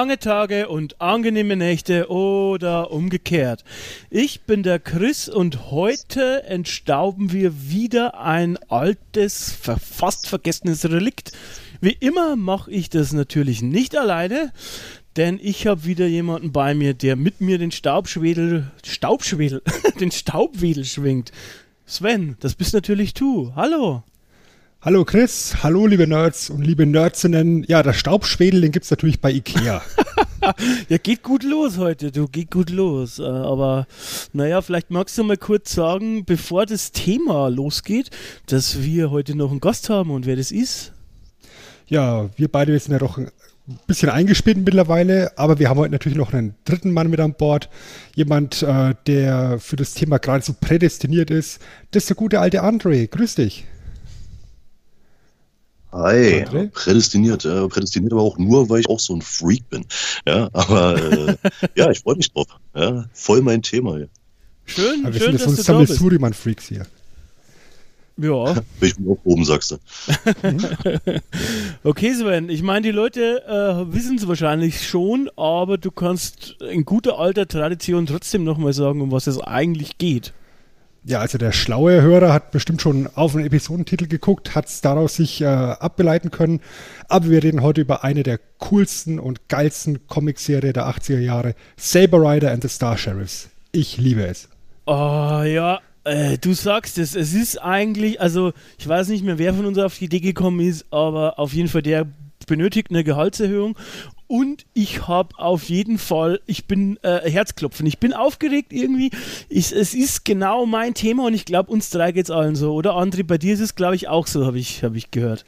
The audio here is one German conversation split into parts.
Lange Tage und angenehme Nächte oder umgekehrt. Ich bin der Chris und heute entstauben wir wieder ein altes, fast vergessenes Relikt. Wie immer mache ich das natürlich nicht alleine, denn ich habe wieder jemanden bei mir, der mit mir den Staubschwedel, Staubschwedel, den Staubwedel schwingt. Sven, das bist natürlich du. Hallo. Hallo Chris, hallo liebe Nerds und liebe Nerdsinnen. Ja, der Staubschwedel, den gibt's natürlich bei Ikea. ja, geht gut los heute, du, geht gut los. Äh, aber naja, vielleicht magst du mal kurz sagen, bevor das Thema losgeht, dass wir heute noch einen Gast haben und wer das ist. Ja, wir beide sind ja doch ein bisschen eingespielt mittlerweile, aber wir haben heute natürlich noch einen dritten Mann mit an Bord. Jemand, äh, der für das Thema gerade so prädestiniert ist. Das ist der gute alte André. Grüß dich. Hi, prädestiniert, äh, prädestiniert aber auch nur, weil ich auch so ein Freak bin. Ja, aber äh, ja, ich freue mich drauf. Ja, voll mein Thema hier. Schön, aber wir schön, sind dass so ein Sammelsuriman-Freaks hier. Ja. Bin ich bin auch oben, sagst du. okay, Sven, ich meine, die Leute äh, wissen es wahrscheinlich schon, aber du kannst in guter alter Tradition trotzdem nochmal sagen, um was es eigentlich geht. Ja, also der schlaue Hörer hat bestimmt schon auf den Episodentitel geguckt, hat es daraus sich äh, abgeleiten können. Aber wir reden heute über eine der coolsten und geilsten Comicserie der 80er Jahre, Saber Rider and the Star Sheriffs. Ich liebe es. Oh ja, äh, du sagst es. Es ist eigentlich, also ich weiß nicht mehr, wer von uns auf die Idee gekommen ist, aber auf jeden Fall der benötigt eine Gehaltserhöhung und ich habe auf jeden Fall, ich bin äh, Herzklopfen, ich bin aufgeregt irgendwie. Ich, es ist genau mein Thema und ich glaube, uns drei geht es allen so, oder André? Bei dir ist es, glaube ich, auch so, habe ich, hab ich gehört.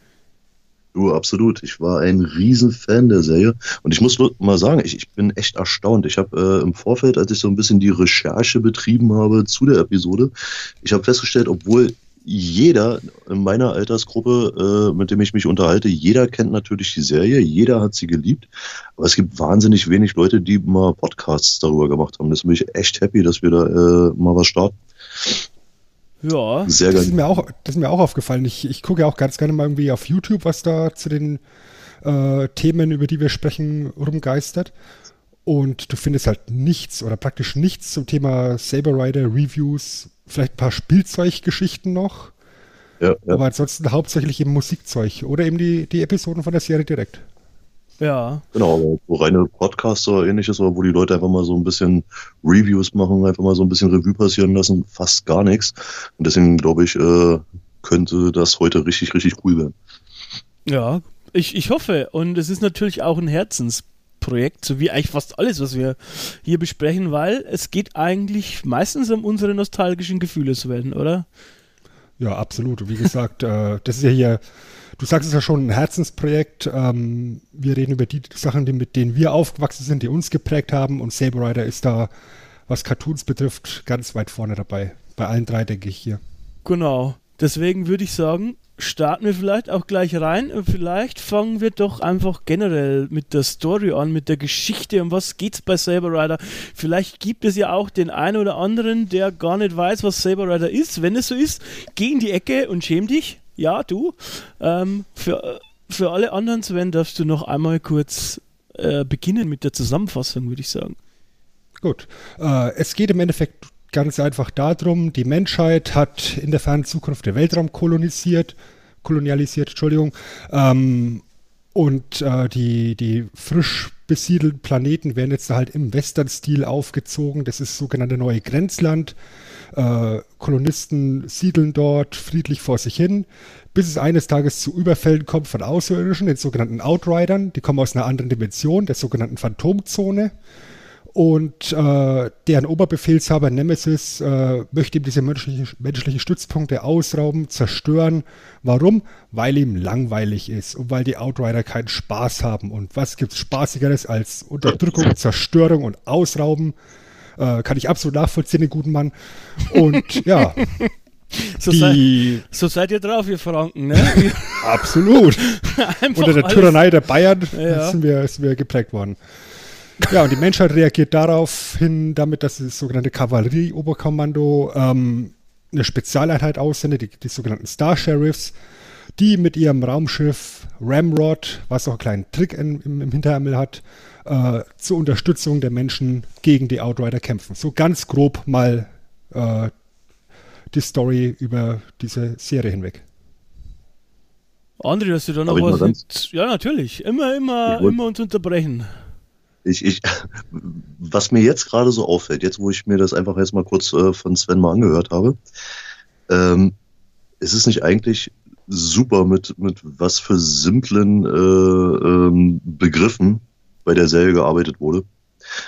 Du, absolut. Ich war ein Riesenfan der Serie. Und ich muss mal sagen, ich, ich bin echt erstaunt. Ich habe äh, im Vorfeld, als ich so ein bisschen die Recherche betrieben habe zu der Episode, ich habe festgestellt, obwohl jeder in meiner Altersgruppe, äh, mit dem ich mich unterhalte, jeder kennt natürlich die Serie, jeder hat sie geliebt, aber es gibt wahnsinnig wenig Leute, die mal Podcasts darüber gemacht haben. Deswegen bin ich echt happy, dass wir da äh, mal was starten. Ja, sehr das ist, mir auch, das ist mir auch aufgefallen. Ich, ich gucke ja auch ganz gerne mal irgendwie auf YouTube, was da zu den äh, Themen, über die wir sprechen, rumgeistert. Und du findest halt nichts oder praktisch nichts zum Thema Saber Rider Reviews, vielleicht ein paar Spielzeuggeschichten noch. Ja, ja. Aber ansonsten hauptsächlich eben Musikzeug oder eben die, die Episoden von der Serie direkt. Ja. Genau, aber so reine Podcasts oder ähnliches, wo die Leute einfach mal so ein bisschen Reviews machen, einfach mal so ein bisschen Revue passieren lassen, fast gar nichts. Und deswegen glaube ich, äh, könnte das heute richtig, richtig cool werden. Ja, ich, ich hoffe. Und es ist natürlich auch ein Herzens Projekt, so wie eigentlich fast alles, was wir hier besprechen, weil es geht eigentlich meistens um unsere nostalgischen Gefühle zu werden, oder? Ja, absolut. Wie gesagt, äh, das ist ja hier, du sagst es ja schon, ein Herzensprojekt. Ähm, wir reden über die Sachen, die, mit denen wir aufgewachsen sind, die uns geprägt haben und Saber Rider ist da, was Cartoons betrifft, ganz weit vorne dabei. Bei allen drei, denke ich hier. Genau. Deswegen würde ich sagen, starten wir vielleicht auch gleich rein. Vielleicht fangen wir doch einfach generell mit der Story an, mit der Geschichte. Um was geht's bei Saber Rider? Vielleicht gibt es ja auch den einen oder anderen, der gar nicht weiß, was Saber Rider ist. Wenn es so ist, geh in die Ecke und schäm dich. Ja, du. Ähm, für, für alle anderen, Sven, darfst du noch einmal kurz äh, beginnen mit der Zusammenfassung, würde ich sagen. Gut. Äh, es geht im Endeffekt ganz einfach darum, die Menschheit hat in der fernen Zukunft den Weltraum kolonisiert, kolonialisiert, Entschuldigung, ähm, und äh, die, die frisch besiedelten Planeten werden jetzt halt im Western-Stil aufgezogen. Das ist sogenannte neue Grenzland. Äh, Kolonisten siedeln dort friedlich vor sich hin, bis es eines Tages zu Überfällen kommt von Außerirdischen, den sogenannten Outridern. Die kommen aus einer anderen Dimension, der sogenannten Phantomzone. Und äh, deren Oberbefehlshaber Nemesis äh, möchte ihm diese menschlichen menschliche Stützpunkte ausrauben, zerstören. Warum? Weil ihm langweilig ist und weil die Outrider keinen Spaß haben. Und was gibt's Spaßigeres als Unterdrückung, Zerstörung und Ausrauben? Äh, kann ich absolut nachvollziehen, den guten Mann. Und ja. So, sei, so seid ihr drauf, ihr Franken, ne? absolut. Unter der Tyrannei der Bayern Ja. sind, wir, sind wir geprägt worden. Ja, und die Menschheit reagiert darauf hin, damit, dass das sogenannte Kavallerie-Oberkommando ähm, eine Spezialeinheit aussendet, die, die sogenannten Star Sheriffs, die mit ihrem Raumschiff Ramrod, was auch einen kleinen Trick in, im, im Hinterärmel hat, äh, zur Unterstützung der Menschen gegen die Outrider kämpfen. So ganz grob mal äh, die Story über diese Serie hinweg. André, hast du da noch was? ja, natürlich. Immer, immer, immer uns unterbrechen. Ich, ich, was mir jetzt gerade so auffällt, jetzt wo ich mir das einfach jetzt mal kurz äh, von Sven mal angehört habe, ähm, es ist nicht eigentlich super mit, mit was für simplen äh, ähm, Begriffen bei der Serie gearbeitet wurde.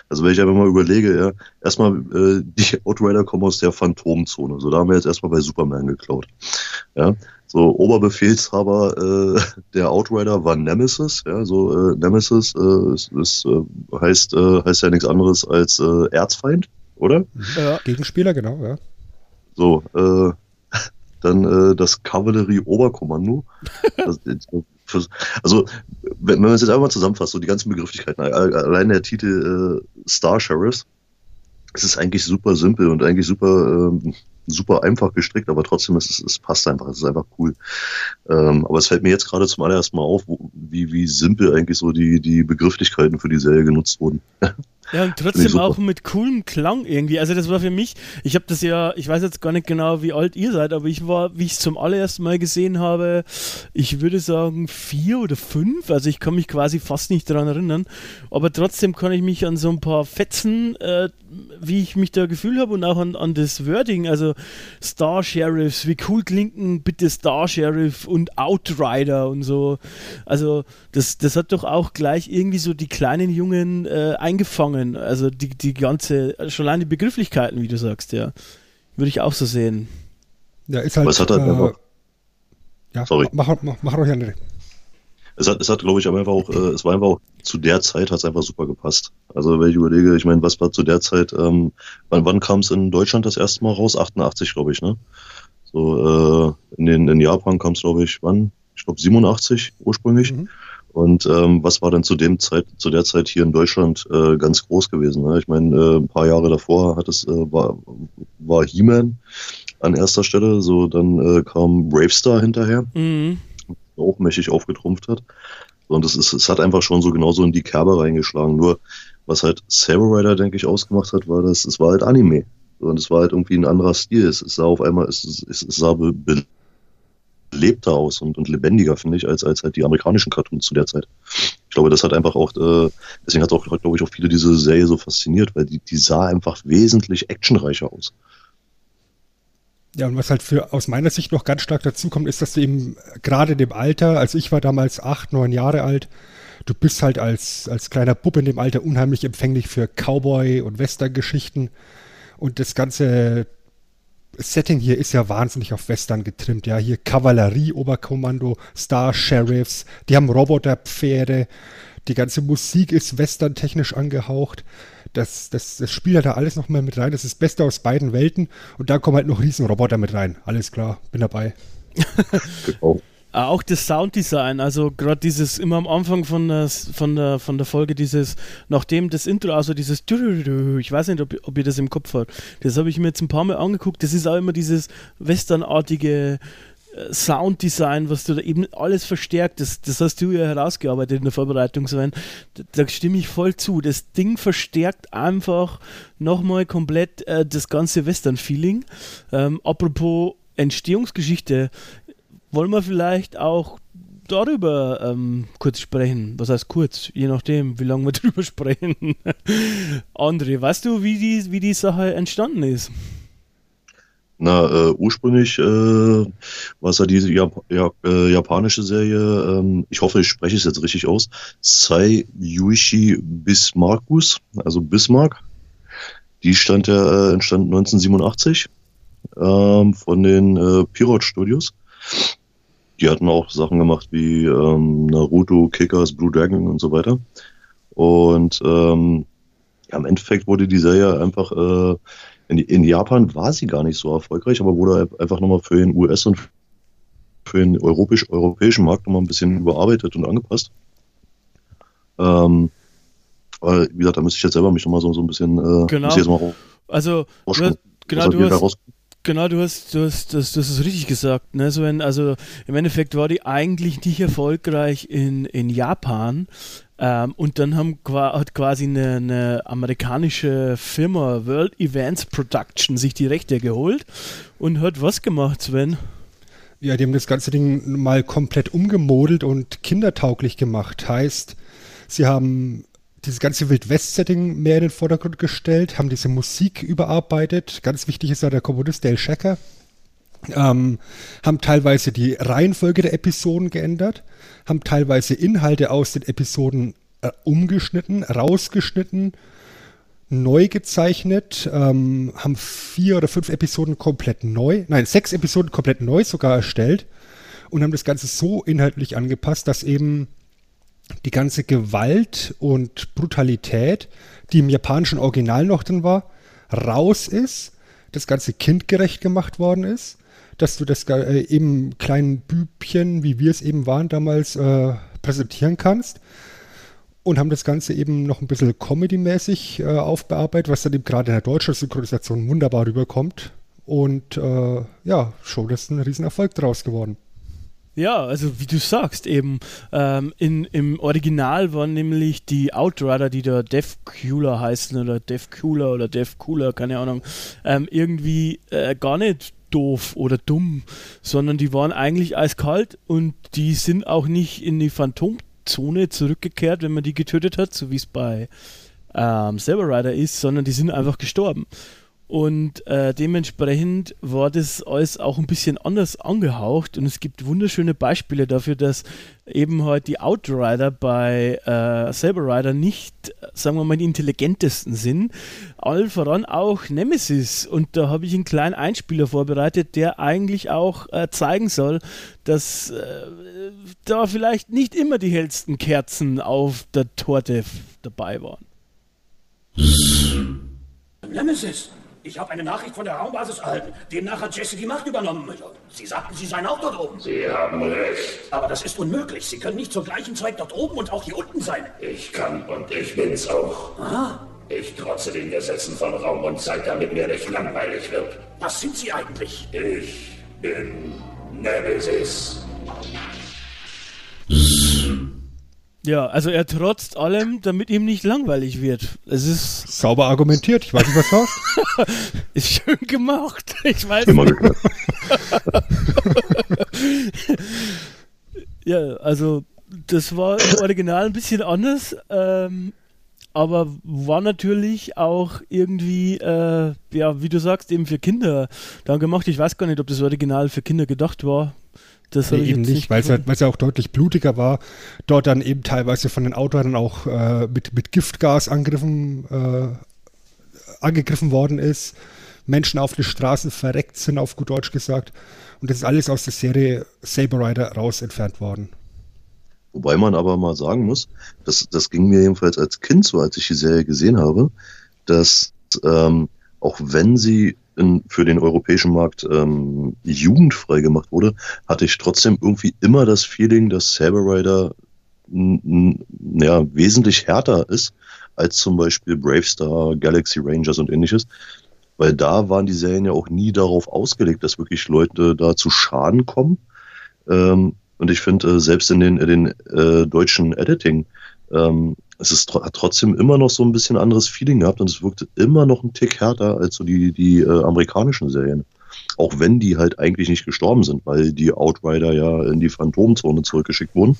Also wenn ich einfach mal überlege, ja, erstmal äh, die Outrider kommen aus der Phantomzone. So, da haben wir jetzt erstmal bei Superman geklaut. Ja, so Oberbefehlshaber äh, der Outrider war Nemesis. Ja, so äh, Nemesis äh, ist, ist, äh, heißt äh, heißt ja nichts anderes als äh, Erzfeind, oder? Ja. Gegenspieler, genau, ja. So, äh, dann äh, das Kavallerie-Oberkommando. Also, wenn wenn man es jetzt einfach mal zusammenfasst, so die ganzen Begrifflichkeiten, alle- allein der Titel äh, Star Sheriffs, es ist eigentlich super simpel und eigentlich super, ähm, super einfach gestrickt, aber trotzdem, es, ist- es passt einfach, es ist einfach cool. Ähm, aber es fällt mir jetzt gerade zum allerersten Mal auf, wo, wie, wie simpel eigentlich so die, die Begrifflichkeiten für die Serie genutzt wurden. Ja, und trotzdem auch mit coolem Klang irgendwie. Also das war für mich, ich habe das ja, ich weiß jetzt gar nicht genau, wie alt ihr seid, aber ich war, wie ich es zum allerersten Mal gesehen habe, ich würde sagen vier oder fünf. Also ich kann mich quasi fast nicht daran erinnern. Aber trotzdem kann ich mich an so ein paar Fetzen, äh, wie ich mich da gefühlt habe und auch an, an das Wording, also Star Sheriffs, wie cool klinken bitte Star Sheriff und Outrider und so. Also das, das hat doch auch gleich irgendwie so die kleinen Jungen äh, eingefangen. Also die, die ganze, schon allein die Begrifflichkeiten, wie du sagst, ja. Würde ich auch so sehen. Ja, ist halt. Es hat halt äh, ja, Sorry. Mach, mach, mach ruhig André. Es hat, es hat, glaube ich, aber einfach auch, äh, es war einfach auch zu der Zeit hat es einfach super gepasst. Also wenn ich überlege, ich meine, was war zu der Zeit, ähm, wann, wann kam es in Deutschland das erste Mal raus? 88, glaube ich, ne? So, äh, in, den, in Japan kam es, glaube ich, wann? Ich glaube 87 ursprünglich. Mhm. Und ähm, was war denn zu dem Zeit, zu der Zeit hier in Deutschland äh, ganz groß gewesen? Ne? Ich meine, äh, ein paar Jahre davor hat es, äh, war, war He-Man an erster Stelle, so dann äh, kam Bravestar hinterher Mhm. Auch mächtig aufgetrumpft hat. Und es, ist, es hat einfach schon so genauso in die Kerbe reingeschlagen. Nur, was halt Saber Rider, denke ich, ausgemacht hat, war das, es war halt Anime. Und es war halt irgendwie ein anderer Stil. Es, sah auf einmal, es, es, sah be, belebter aus und, und lebendiger, finde ich, als, als halt die amerikanischen Cartoons zu der Zeit. Ich glaube, das hat einfach auch, äh, deswegen hat auch, glaube ich, auch viele diese Serie so fasziniert, weil die, die sah einfach wesentlich actionreicher aus. Ja, und was halt für aus meiner Sicht noch ganz stark dazu kommt, ist, dass du eben gerade in dem Alter, also ich war damals acht, neun Jahre alt, du bist halt als, als kleiner Bub in dem Alter unheimlich empfänglich für Cowboy- und Western-Geschichten. Und das ganze Setting hier ist ja wahnsinnig auf Western getrimmt. Ja, hier Kavallerie, Oberkommando, Star Sheriffs, die haben Roboterpferde, die ganze Musik ist western-technisch angehaucht. Das, das, das spielt halt da alles nochmal mit rein. Das ist das Beste aus beiden Welten. Und da kommen halt noch Riesenroboter mit rein. Alles klar, bin dabei. Genau. Ah, Auch das Sounddesign, also gerade dieses immer am Anfang von der, von der, von der Folge, dieses, nachdem das Intro, also dieses, ich weiß nicht, ob, ob ihr das im Kopf habt, das habe ich mir jetzt ein paar Mal angeguckt, das ist auch immer dieses westernartige Sounddesign, was du da eben alles verstärkt, das, das hast du ja herausgearbeitet in der Vorbereitung, da, da stimme ich voll zu, das Ding verstärkt einfach nochmal komplett äh, das ganze Western-Feeling. Ähm, apropos Entstehungsgeschichte, wollen wir vielleicht auch darüber ähm, kurz sprechen. Was heißt kurz? Je nachdem, wie lange wir drüber sprechen. André, weißt du, wie die, wie die Sache entstanden ist? Na, äh, ursprünglich äh, war es ja diese Jap ja, äh, japanische Serie, ähm, ich hoffe, ich spreche es jetzt richtig aus, Sai Yuichi Bismarckus, also Bismarck. Die stand ja, äh, entstand 1987 ähm, von den äh, Pirot Studios. Die hatten auch Sachen gemacht wie ähm, Naruto, Kickers, Blue Dragon und so weiter. Und ähm, ja, im Endeffekt wurde die Serie einfach äh, in, in, Japan war sie gar nicht so erfolgreich, aber wurde einfach nochmal für den US- und für den europäisch, europäischen Markt nochmal ein bisschen überarbeitet und angepasst. Ähm, weil, wie gesagt, da müsste ich jetzt selber mich nochmal so, so ein bisschen äh, genau. also genau, du hast, Genau, du hast, du hast, das, das ist richtig gesagt. Ne? So wenn, also im Endeffekt war die eigentlich nicht erfolgreich in, in Japan. Ähm, und dann haben, hat quasi eine, eine, amerikanische Firma World Events Production sich die Rechte geholt und hat was gemacht, Sven? Ja, die haben das ganze Ding mal komplett umgemodelt und kindertauglich gemacht. Heißt, sie haben dieses ganze Wild-West-Setting mehr in den Vordergrund gestellt, haben diese Musik überarbeitet. Ganz wichtig ist da der Komponist Dale Shacker. Ähm, haben teilweise die Reihenfolge der Episoden geändert, haben teilweise Inhalte aus den Episoden äh, umgeschnitten, rausgeschnitten, neu gezeichnet, ähm, haben vier oder fünf Episoden komplett neu, nein, sechs Episoden komplett neu sogar erstellt und haben das Ganze so inhaltlich angepasst, dass eben die ganze Gewalt und Brutalität, die im japanischen Original noch drin war, raus ist, das Ganze kindgerecht gemacht worden ist, dass du das äh, eben kleinen Bübchen, wie wir es eben waren damals, äh, präsentieren kannst. Und haben das Ganze eben noch ein bisschen Comedy-mäßig äh, aufbearbeitet, was dann eben gerade in der deutschen Synchronisation wunderbar rüberkommt. Und äh, ja, schon ist ein Riesenerfolg daraus geworden. Ja, also wie du sagst, eben ähm, in, im Original waren nämlich die Outrider, die da Death Cooler heißen oder Death Cooler oder Death Cooler, keine Ahnung, ähm, irgendwie äh, gar nicht doof oder dumm, sondern die waren eigentlich eiskalt und die sind auch nicht in die Phantomzone zurückgekehrt, wenn man die getötet hat, so wie es bei ähm, Saber Rider ist, sondern die sind einfach gestorben. Und äh, dementsprechend war das alles auch ein bisschen anders angehaucht und es gibt wunderschöne Beispiele dafür, dass eben halt die Outrider bei äh, Saber Rider nicht, sagen wir mal, die intelligentesten sind. Allen voran auch Nemesis. Und da habe ich einen kleinen Einspieler vorbereitet, der eigentlich auch äh, zeigen soll, dass äh, da vielleicht nicht immer die hellsten Kerzen auf der Torte dabei waren. Nemesis! Ich habe eine Nachricht von der Raumbasis erhalten. Demnach hat Jesse die Macht übernommen. Sie sagten, Sie seien auch dort oben. Sie haben recht. Aber das ist unmöglich. Sie können nicht zur gleichen Zeit dort oben und auch hier unten sein. Ich kann und ich bin's auch. Aha. Ich trotze den Gesetzen von Raum und Zeit, damit mir nicht langweilig wird. Was sind Sie eigentlich? Ich bin Nemesis. Ja, also er trotzt allem, damit ihm nicht langweilig wird. Es ist. Sauber argumentiert, ich weiß nicht, was du hast. ist schön gemacht. Ich weiß Immer nicht. ja, also das war im Original ein bisschen anders, ähm, aber war natürlich auch irgendwie, äh, ja, wie du sagst, eben für Kinder dann gemacht. Ich weiß gar nicht, ob das Original für Kinder gedacht war. Das nee, eben nicht, weil es ja, ja auch deutlich blutiger war. Dort dann eben teilweise von den Autoren auch äh, mit, mit Giftgasangriffen äh, angegriffen worden ist. Menschen auf den Straßen verreckt sind, auf gut Deutsch gesagt. Und das ist alles aus der Serie Saber Rider raus entfernt worden. Wobei man aber mal sagen muss, das, das ging mir jedenfalls als Kind so, als ich die Serie gesehen habe, dass ähm, auch wenn sie in, für den europäischen Markt ähm, jugendfrei gemacht wurde, hatte ich trotzdem irgendwie immer das Feeling, dass Saber Rider ja, wesentlich härter ist als zum Beispiel Bravestar, Galaxy Rangers und ähnliches. Weil da waren die Serien ja auch nie darauf ausgelegt, dass wirklich Leute da zu Schaden kommen. Ähm, und ich finde, äh, selbst in den, in den äh, deutschen Editing ähm, es ist hat trotzdem immer noch so ein bisschen anderes Feeling gehabt und es wirkte immer noch ein Tick härter als so die, die äh, amerikanischen Serien. Auch wenn die halt eigentlich nicht gestorben sind, weil die Outrider ja in die Phantomzone zurückgeschickt wurden.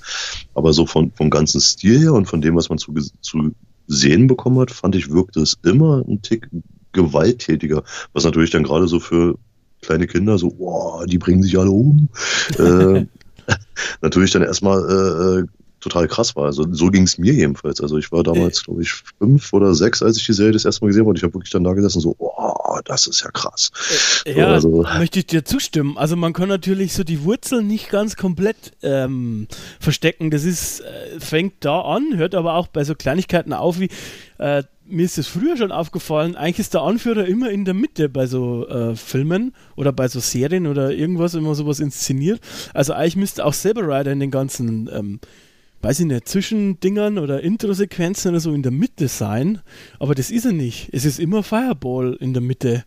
Aber so von, vom ganzen Stil her und von dem, was man zu, zu sehen bekommen hat, fand ich, wirkte es immer ein Tick gewalttätiger. Was natürlich dann gerade so für kleine Kinder, so, boah, die bringen sich alle um. äh, natürlich dann erstmal äh, äh total krass war. Also so ging es mir jedenfalls. Also ich war damals, glaube ich, fünf oder sechs, als ich die Serie das erste Mal gesehen habe. Und ich habe wirklich dann da gesessen so, oh, das ist ja krass. Äh, ja, also, möchte ich dir zustimmen. Also man kann natürlich so die Wurzeln nicht ganz komplett ähm, verstecken. Das ist, äh, fängt da an, hört aber auch bei so Kleinigkeiten auf wie äh, mir ist das früher schon aufgefallen, eigentlich ist der Anführer immer in der Mitte bei so äh, Filmen oder bei so Serien oder irgendwas, wenn man sowas inszeniert. Also eigentlich müsste auch Saber Rider in den ganzen ähm, weiß ich nicht, Zwischendingern oder Intro-Sequenzen oder so in der Mitte sein, aber das ist er nicht. Es ist immer Fireball in der Mitte.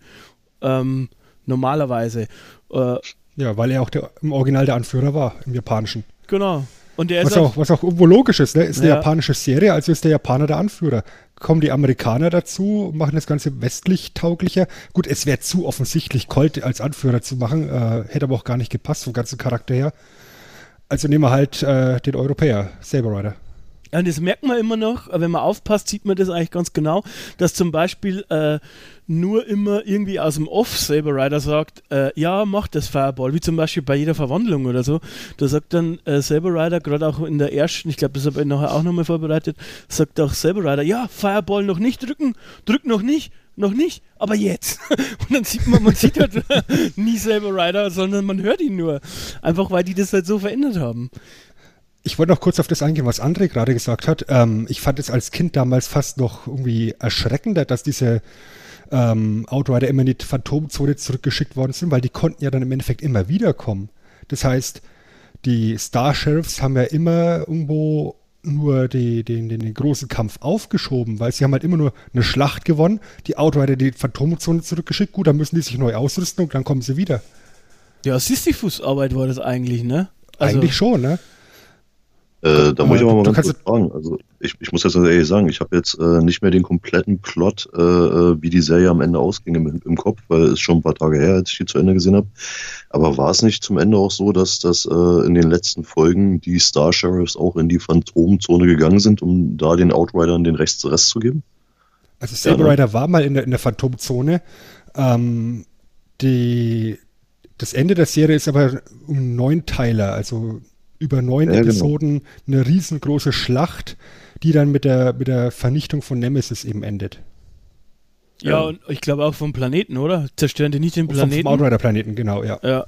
Ähm, normalerweise. Äh, ja, weil er auch der, im Original der Anführer war, im Japanischen. Genau. Und er was, auch, auch, was auch irgendwo logisch ist, ne? ist eine ja. japanische Serie, also ist der Japaner der Anführer. Kommen die Amerikaner dazu, machen das Ganze westlich tauglicher. Gut, es wäre zu offensichtlich, Colt als Anführer zu machen, äh, hätte aber auch gar nicht gepasst vom ganzen Charakter her. Also nehmen wir halt äh, den Europäer, Saber Rider. Ja, und das merkt man immer noch, wenn man aufpasst, sieht man das eigentlich ganz genau, dass zum Beispiel äh, nur immer irgendwie aus dem Off Saber Rider sagt, äh, ja, mach das Fireball, wie zum Beispiel bei jeder Verwandlung oder so. Da sagt dann äh, Saber Rider, gerade auch in der ersten, ich glaube, das habe ich nachher auch nochmal vorbereitet, sagt auch Saber Rider, ja, Fireball noch nicht drücken, drück noch nicht, noch nicht, aber jetzt. Und dann sieht man, man sieht halt nie Saber Rider, sondern man hört ihn nur. Einfach weil die das halt so verändert haben. Ich wollte noch kurz auf das eingehen, was André gerade gesagt hat. Ähm, ich fand es als Kind damals fast noch irgendwie erschreckender, dass diese ähm, Outrider immer in die Phantomzone zurückgeschickt worden sind, weil die konnten ja dann im Endeffekt immer wiederkommen. Das heißt, die Star Sheriffs haben ja immer irgendwo nur die, den, den, den, großen Kampf aufgeschoben, weil sie haben halt immer nur eine Schlacht gewonnen, die Outrider die Phantomzone zurückgeschickt, gut, dann müssen die sich neu ausrüsten und dann kommen sie wieder. Ja, Sisyphus-Arbeit war das eigentlich, ne? Also, eigentlich schon, ne? Äh, da muss ich aber mal ganz kurz fragen. Also ich, ich muss jetzt ehrlich sagen, ich habe jetzt äh, nicht mehr den kompletten Plot, äh, äh, wie die Serie am Ende ausging im, im, Kopf, weil es schon ein paar Tage her, als ich die zu Ende gesehen habe. Aber war es nicht zum Ende auch so, dass dass äh, in den letzten Folgen die Star Sheriffs auch in die Phantomzone gegangen sind, um da den Outridern den Rest, Rest zu geben? Also Saber ja, Rider war mal in der, in der Phantomzone. Ähm, die, das Ende der Serie ist aber um neun Teiler, also über neun ja, genau. Episoden genau. eine riesengroße Schlacht, die dann mit der, mit der Vernichtung von Nemesis eben endet. Ja, ja. und ich glaube auch vom Planeten, oder? Zerstören die nicht den Planeten? Vom, vom Outrider-Planeten, genau, ja. Ja.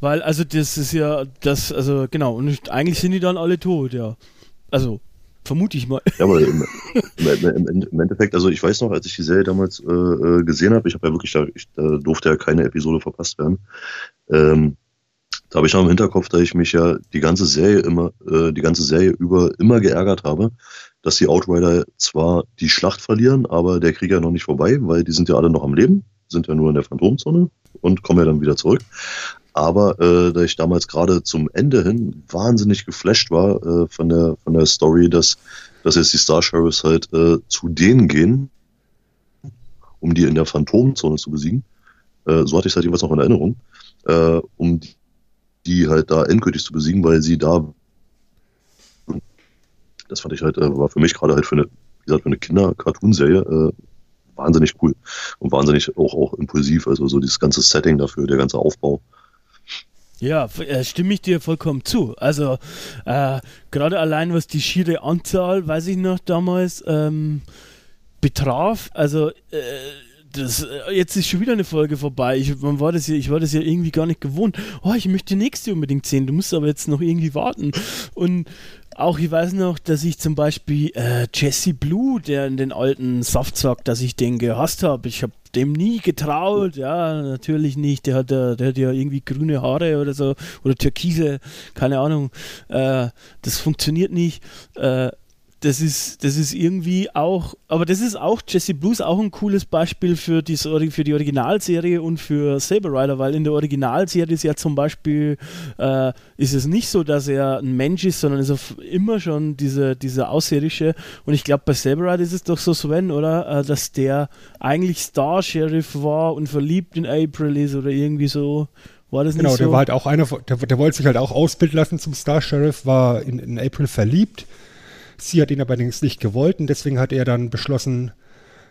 Weil, also, das ist ja, das, also, genau, und eigentlich sind die dann alle tot, ja. Also, vermute ich mal. Ja, aber im, im, im, Endeffekt, also ich weiß noch, als ich die Serie damals äh, äh gesehen habe, ich habe ja wirklich, da, ich, da durfte ja keine Episode verpasst werden. Ähm, da habe ich noch im Hinterkopf, da ich mich ja die ganze Serie immer, äh, die ganze Serie über immer geärgert habe, dass die Outrider zwar die Schlacht verlieren, aber der Krieg ja noch nicht vorbei, weil die sind ja alle noch am Leben, sind ja nur in der Phantomzone und kommen ja dann wieder zurück. Aber äh, da ich damals gerade zum Ende hin wahnsinnig geflasht war äh, von der von der Story, dass dass jetzt die Star Sheriffs halt äh, zu denen gehen, um die in der Phantomzone zu besiegen. Äh, so hatte ich halt jedenfalls noch in Erinnerung, äh, um die die halt da endgültig zu besiegen, weil sie da das fand ich halt, äh, war für mich gerade halt für eine, wie gesagt, für eine Kinder-Cartoon-Serie äh, wahnsinnig cool und wahnsinnig auch, auch impulsiv. Also so dieses ganze Setting dafür, der ganze Aufbau. Ja, äh, stimme ich dir vollkommen zu. Also äh, gerade allein was die schiere Anzahl, weiß ich noch damals, ähm, betraf, also äh, das, äh, jetzt ist schon wieder eine Folge vorbei. Ich, man war das ja, ich war das ja irgendwie gar nicht gewohnt. Oh, ich möchte die nächste unbedingt sehen. Du musst aber jetzt noch irgendwie warten. Und auch ich weiß noch, dass ich zum Beispiel äh, Jesse Blue, der in den alten Saftsack, dass ich den gehasst habe. Ich habe dem nie getraut. Ja, natürlich nicht. Der hat, der, der hat ja irgendwie grüne Haare oder so oder türkise, keine Ahnung. Äh, das funktioniert nicht. Äh, das ist, das ist irgendwie auch, aber das ist auch, Jesse Blues auch ein cooles Beispiel für die, für die Originalserie und für Saber Rider, weil in der Originalserie ist ja zum Beispiel, äh, ist es nicht so, dass er ein Mensch ist, sondern ist er immer schon diese, diese Außerirdische und ich glaube bei Saber Rider ist es doch so, Sven, oder, äh, dass der eigentlich Star Sheriff war und verliebt in April ist oder irgendwie so. War das genau, nicht so? der war halt auch einer, der, der wollte sich halt auch ausbilden lassen zum Star Sheriff, war in, in April verliebt Sie hat ihn aber allerdings nicht gewollt und deswegen hat er dann beschlossen,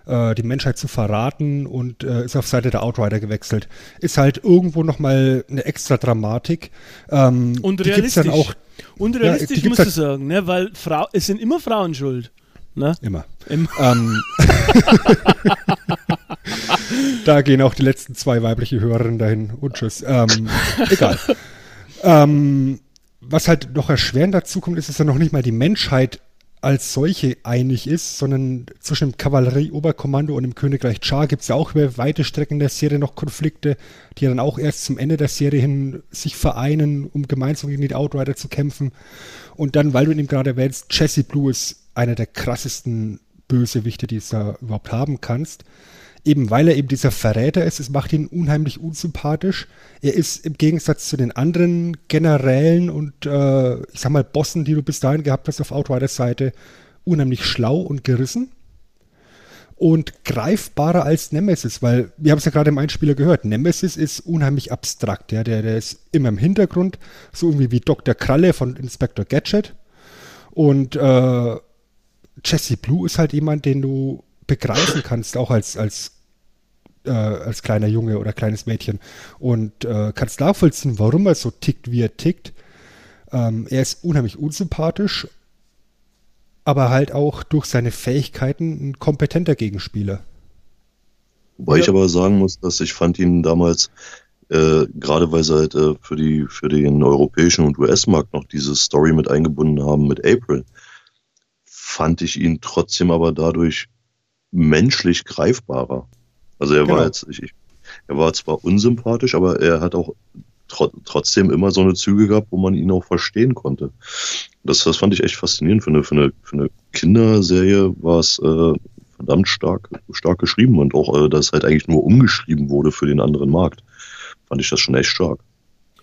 äh, die Menschheit zu verraten und äh, ist auf Seite der Outrider gewechselt. Ist halt irgendwo nochmal eine extra Dramatik. Ähm, und realistisch. Dann auch, und realistisch ja, musst halt, du sagen, ne? weil Frau, es sind immer Frauen schuld. Ne? Immer. Immer. Ähm, da gehen auch die letzten zwei weibliche Hörerinnen dahin und tschüss. Ähm, egal. ähm, was halt noch erschwerend dazu kommt, ist, dass ja noch nicht mal die Menschheit als solche einig ist, sondern zwischen dem Kavallerieoberkommando und dem Königreich Char gibt es ja auch über weite Strecken der Serie noch Konflikte, die dann auch erst zum Ende der Serie hin sich vereinen, um gemeinsam gegen die Outrider zu kämpfen. Und dann, weil du ihn gerade erwähnst, Jesse Blue ist einer der krassesten Bösewichte, die es da überhaupt haben kannst eben weil er eben dieser Verräter ist, es macht ihn unheimlich unsympathisch. Er ist im Gegensatz zu den anderen Generälen und äh, ich sag mal Bossen, die du bis dahin gehabt hast auf Outriders Seite, unheimlich schlau und gerissen und greifbarer als Nemesis, weil wir haben es ja gerade im Einspieler gehört, Nemesis ist unheimlich abstrakt, ja, der, der ist immer im Hintergrund, so irgendwie wie Dr. Kralle von Inspector Gadget und äh, Jesse Blue ist halt jemand, den du begreifen kannst, auch als, als, äh, als kleiner Junge oder kleines Mädchen. Und äh, kannst nachvollziehen, warum er so tickt, wie er tickt. Ähm, er ist unheimlich unsympathisch, aber halt auch durch seine Fähigkeiten ein kompetenter Gegenspieler. Wobei ja. ich aber sagen muss, dass ich fand ihn damals, äh, gerade weil sie halt äh, für, die, für den europäischen und US-Markt noch diese Story mit eingebunden haben mit April, fand ich ihn trotzdem aber dadurch menschlich greifbarer. Also er genau. war jetzt, ich, er war zwar unsympathisch, aber er hat auch tr trotzdem immer so eine Züge gehabt, wo man ihn auch verstehen konnte. Das, das fand ich echt faszinierend. Für eine, für eine, für eine Kinderserie war es äh, verdammt stark, stark geschrieben und auch, äh, dass halt eigentlich nur umgeschrieben wurde für den anderen Markt. Fand ich das schon echt stark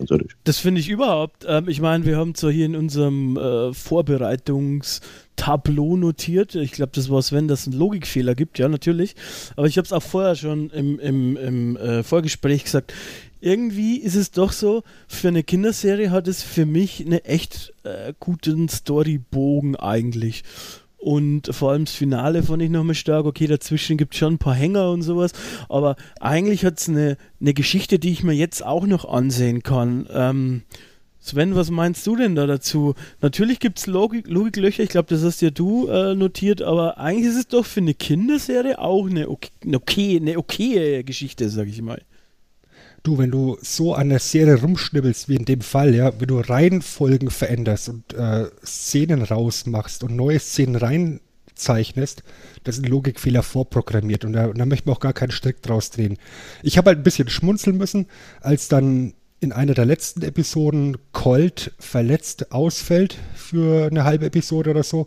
ganz. Das finde ich überhaupt. Ähm, ich meine, wir haben zwar hier in unserem äh, Vorbereitungstableau notiert, ich glaube, das war Sven, dass es einen Logikfehler gibt, ja, natürlich. Aber ich habe es auch vorher schon im, im, im äh, Vorgespräch gesagt. Irgendwie ist es doch so, für eine Kinderserie hat es für mich einen echt äh, guten Storybogen eigentlich. Und vor allem das Finale fand ich nochmal stark. Okay, dazwischen gibt es schon ein paar Hänger und sowas. Aber eigentlich hat es eine, eine Geschichte, die ich mir jetzt auch noch ansehen kann. Ähm, Sven, was meinst du denn da dazu? Natürlich gibt es Logik, Logiklöcher, ich glaube, das hast ja du äh, notiert, aber eigentlich ist es doch für eine Kinderserie auch eine okay, eine okay, eine okaye Geschichte, sag ich mal. Du, wenn du so an der Serie rumschnibbelst, wie in dem Fall, ja, wenn du Reihenfolgen veränderst und äh, Szenen rausmachst und neue Szenen reinzeichnest, das sind Logikfehler vorprogrammiert und da, und da möchte man auch gar keinen Strick draus drehen. Ich habe halt ein bisschen schmunzeln müssen, als dann in einer der letzten Episoden Colt verletzt ausfällt für eine halbe Episode oder so,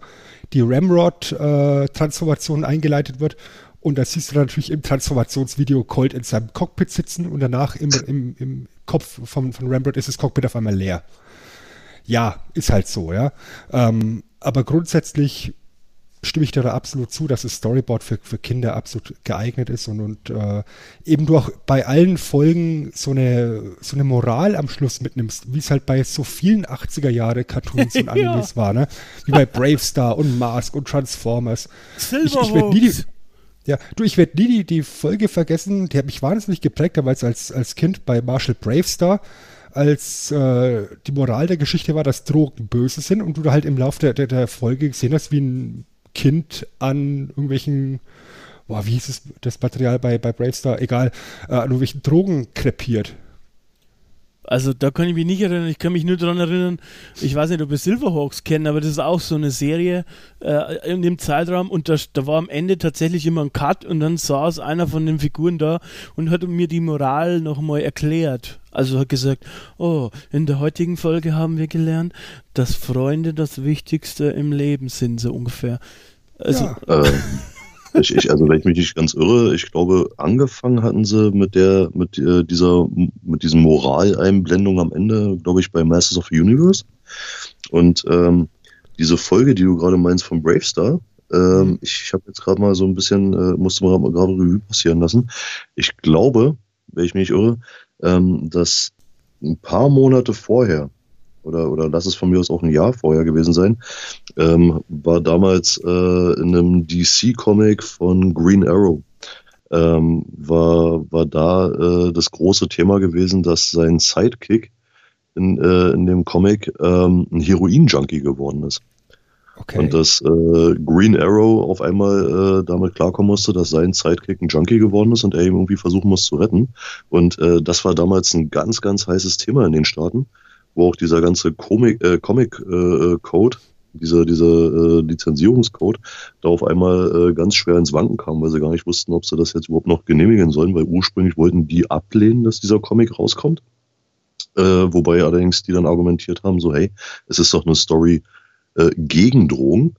die Ramrod-Transformation äh, eingeleitet wird und da siehst du natürlich im Transformationsvideo Colt in seinem Cockpit sitzen und danach im, im, im Kopf von, von Rembrandt ist das Cockpit auf einmal leer. Ja, ist halt so, ja. Ähm, aber grundsätzlich stimme ich dir da absolut zu, dass das Storyboard für, für Kinder absolut geeignet ist und, und äh, eben du auch bei allen Folgen so eine, so eine Moral am Schluss mitnimmst, wie es halt bei so vielen 80er Jahre Cartoons und Animes ja. war, ne? Wie bei Brave Star und Mask und Transformers. Silverhawks. Ich, ich werde nie ja, du, ich werde nie die, die Folge vergessen, die hat mich wahnsinnig geprägt, damals als, als Kind bei Marshall Bravestar, als äh, die Moral der Geschichte war, dass Drogen böse sind und du da halt im Laufe der, der, der Folge gesehen hast, wie ein Kind an irgendwelchen, boah, wie hieß es, das Material bei, bei Bravestar, egal, äh, an irgendwelchen Drogen krepiert. Also da kann ich mich nicht erinnern, ich kann mich nur daran erinnern, ich weiß nicht, ob wir Silverhawks kennen, aber das ist auch so eine Serie äh, in dem Zeitraum und da, da war am Ende tatsächlich immer ein Cut und dann saß einer von den Figuren da und hat mir die Moral nochmal erklärt. Also hat gesagt, oh, in der heutigen Folge haben wir gelernt, dass Freunde das Wichtigste im Leben sind, so ungefähr. Also, ja. Ich, ich, also wenn ich mich nicht ganz irre, ich glaube, angefangen hatten sie mit der, mit äh, dieser, mit diesen Moraleinblendung am Ende, glaube ich, bei Masters of the Universe. Und ähm, diese Folge, die du gerade meinst von Bravestar, ähm, mhm. ich, ich habe jetzt gerade mal so ein bisschen, äh, musste mal gerade Revue passieren lassen. Ich glaube, wenn ich mich nicht irre, ähm, dass ein paar Monate vorher oder, oder lass es von mir aus auch ein Jahr vorher gewesen sein, ähm, war damals äh, in einem DC-Comic von Green Arrow. Ähm, war, war da äh, das große Thema gewesen, dass sein Sidekick in, äh, in dem Comic ähm, ein Heroin-Junkie geworden ist. Okay. Und dass äh, Green Arrow auf einmal äh, damit klarkommen musste, dass sein Sidekick ein Junkie geworden ist und er ihm irgendwie versuchen muss zu retten. Und äh, das war damals ein ganz, ganz heißes Thema in den Staaten, wo auch dieser ganze Comic, äh, Comic äh, Code, dieser, dieser äh, Lizenzierungscode, da auf einmal äh, ganz schwer ins Wanken kam, weil sie gar nicht wussten, ob sie das jetzt überhaupt noch genehmigen sollen, weil ursprünglich wollten die ablehnen, dass dieser Comic rauskommt. Äh, wobei allerdings die dann argumentiert haben, so hey, es ist doch eine Story, äh, gegen Drogen.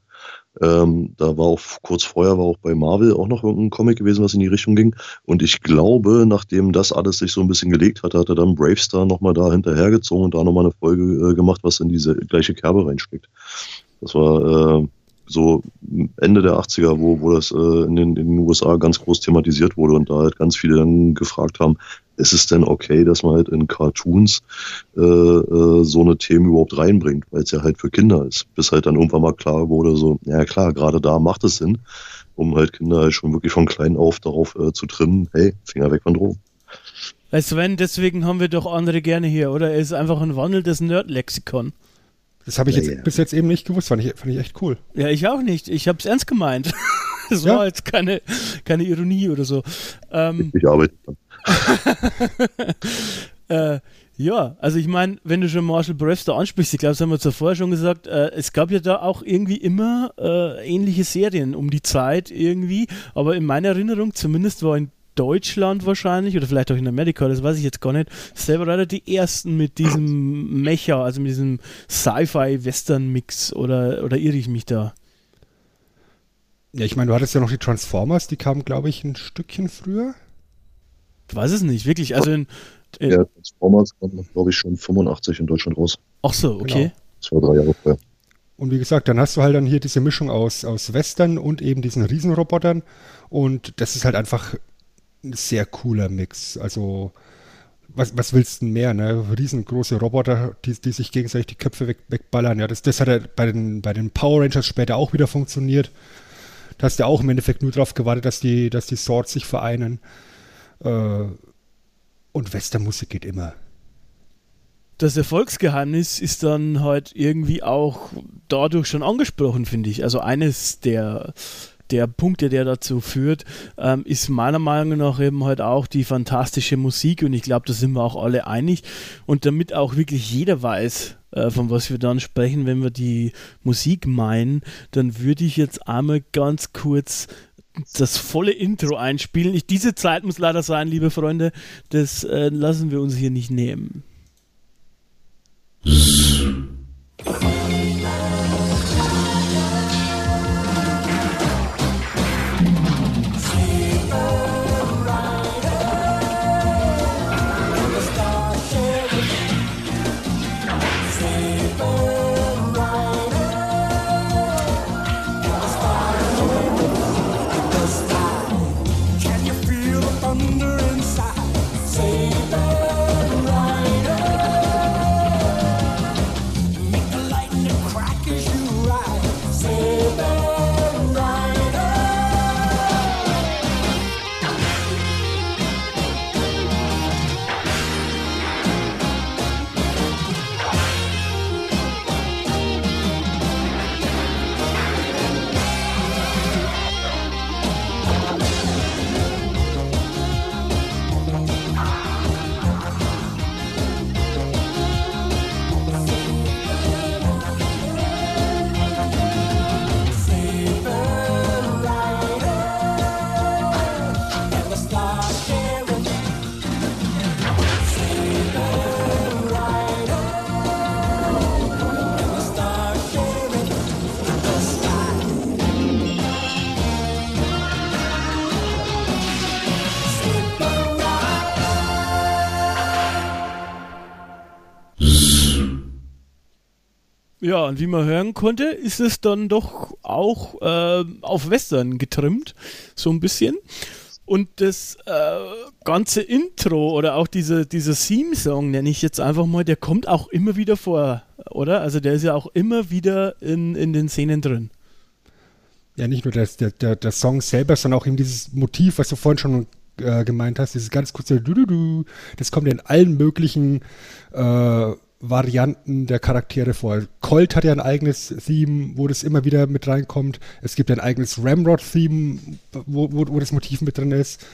Ähm, da war auch kurz vorher war auch bei Marvel auch noch irgendein Comic gewesen, was in die Richtung ging. Und ich glaube, nachdem das alles sich so ein bisschen gelegt hatte, hat er dann Bravestar nochmal da hinterhergezogen und da nochmal eine Folge äh, gemacht, was in diese gleiche Kerbe reinsteckt. Das war äh, so Ende der 80er, wo, wo das äh, in, den, in den USA ganz groß thematisiert wurde und da halt ganz viele dann gefragt haben, ist es denn okay, dass man halt in Cartoons äh, äh, so eine Themen überhaupt reinbringt, weil es ja halt für Kinder ist. Bis halt dann irgendwann mal klar wurde, so, ja klar, gerade da macht es Sinn, um halt Kinder halt schon wirklich von klein auf darauf äh, zu trimmen, hey, Finger weg von Drogen. Weißt du, Sven, deswegen haben wir doch andere gerne hier, oder? Er ist einfach ein wandelndes Nerd-Lexikon. Das habe ich Ja, jetzt ja. bis jetzt eben nicht gewusst, fand ich, fand ich echt cool. Ja, ich auch nicht. Ich hab's ernst gemeint. Das Ja. war jetzt keine, keine Ironie oder so. Ähm, Ich arbeite dran. äh, ja, also ich meine, wenn du schon Marshall Brewster ansprichst, ich glaube, das haben wir zuvor schon gesagt, äh, es gab ja da auch irgendwie immer äh, ähnliche Serien um die Zeit irgendwie, aber in meiner Erinnerung, zumindest war in Deutschland wahrscheinlich oder vielleicht auch in Amerika, das weiß ich jetzt gar nicht, selber leider die ersten mit diesem Mecha, also mit diesem Sci-Fi-Western-Mix oder, oder irre ich mich da? Ja, ich meine, du hattest ja noch die Transformers, die kamen, glaube ich, ein Stückchen früher. Ich weiß es nicht, wirklich. Also in, in Der Transformers kam, glaube ich, schon 85 in Deutschland raus. ach so, okay. Das war drei Jahre vorher. Und wie gesagt, dann hast du halt dann hier diese Mischung aus, aus Western und eben diesen Riesenrobotern. Und das ist halt einfach ein sehr cooler Mix. Also, was, was willst du denn mehr, ne? Riesengroße Roboter, die, die sich gegenseitig die Köpfe weg, wegballern. Ja, das, das hat ja bei den, bei den Power Rangers später auch wieder funktioniert. Da hast du ja auch im Endeffekt nur darauf gewartet, dass die, dass die Swords sich vereinen. Äh, und Westernmusik geht immer. das Erfolgsgeheimnis ist dann halt irgendwie auch dadurch schon angesprochen, finde ich. Also eines der, der Punkte, der dazu führt, ähm, ist meiner Meinung nach eben halt auch die fantastische Musik und ich glaube, da sind wir auch alle einig und damit auch wirklich jeder weiß, äh, von was wir dann sprechen, wenn wir die Musik meinen, dann würde ich jetzt einmal ganz kurz das volle Intro einspielen. Ich, diese Zeit muss leider sein, liebe Freunde. Das äh, lassen wir uns hier nicht nehmen. Ja, und wie man hören konnte, ist es dann doch auch äh, auf Western getrimmt, so ein bisschen. Und das äh, ganze Intro oder auch diese, dieser Theme-Song, nenne ich jetzt einfach mal, der kommt auch immer wieder vor. Oder? Also der ist ja auch immer wieder in, in den Szenen drin. Ja, nicht nur das, der, der, der Song selber, sondern auch eben dieses Motiv, was du vorhin schon äh, gemeint hast, dieses ganz kurze Du-Du-Du, das kommt in allen möglichen äh, Varianten der Charaktere vor. Colt hat ja ein eigenes Theme, wo das immer wieder mit reinkommt. Es gibt ein eigenes Ramrod-Theme, wo, wo, wo das Motiv mit drin ist.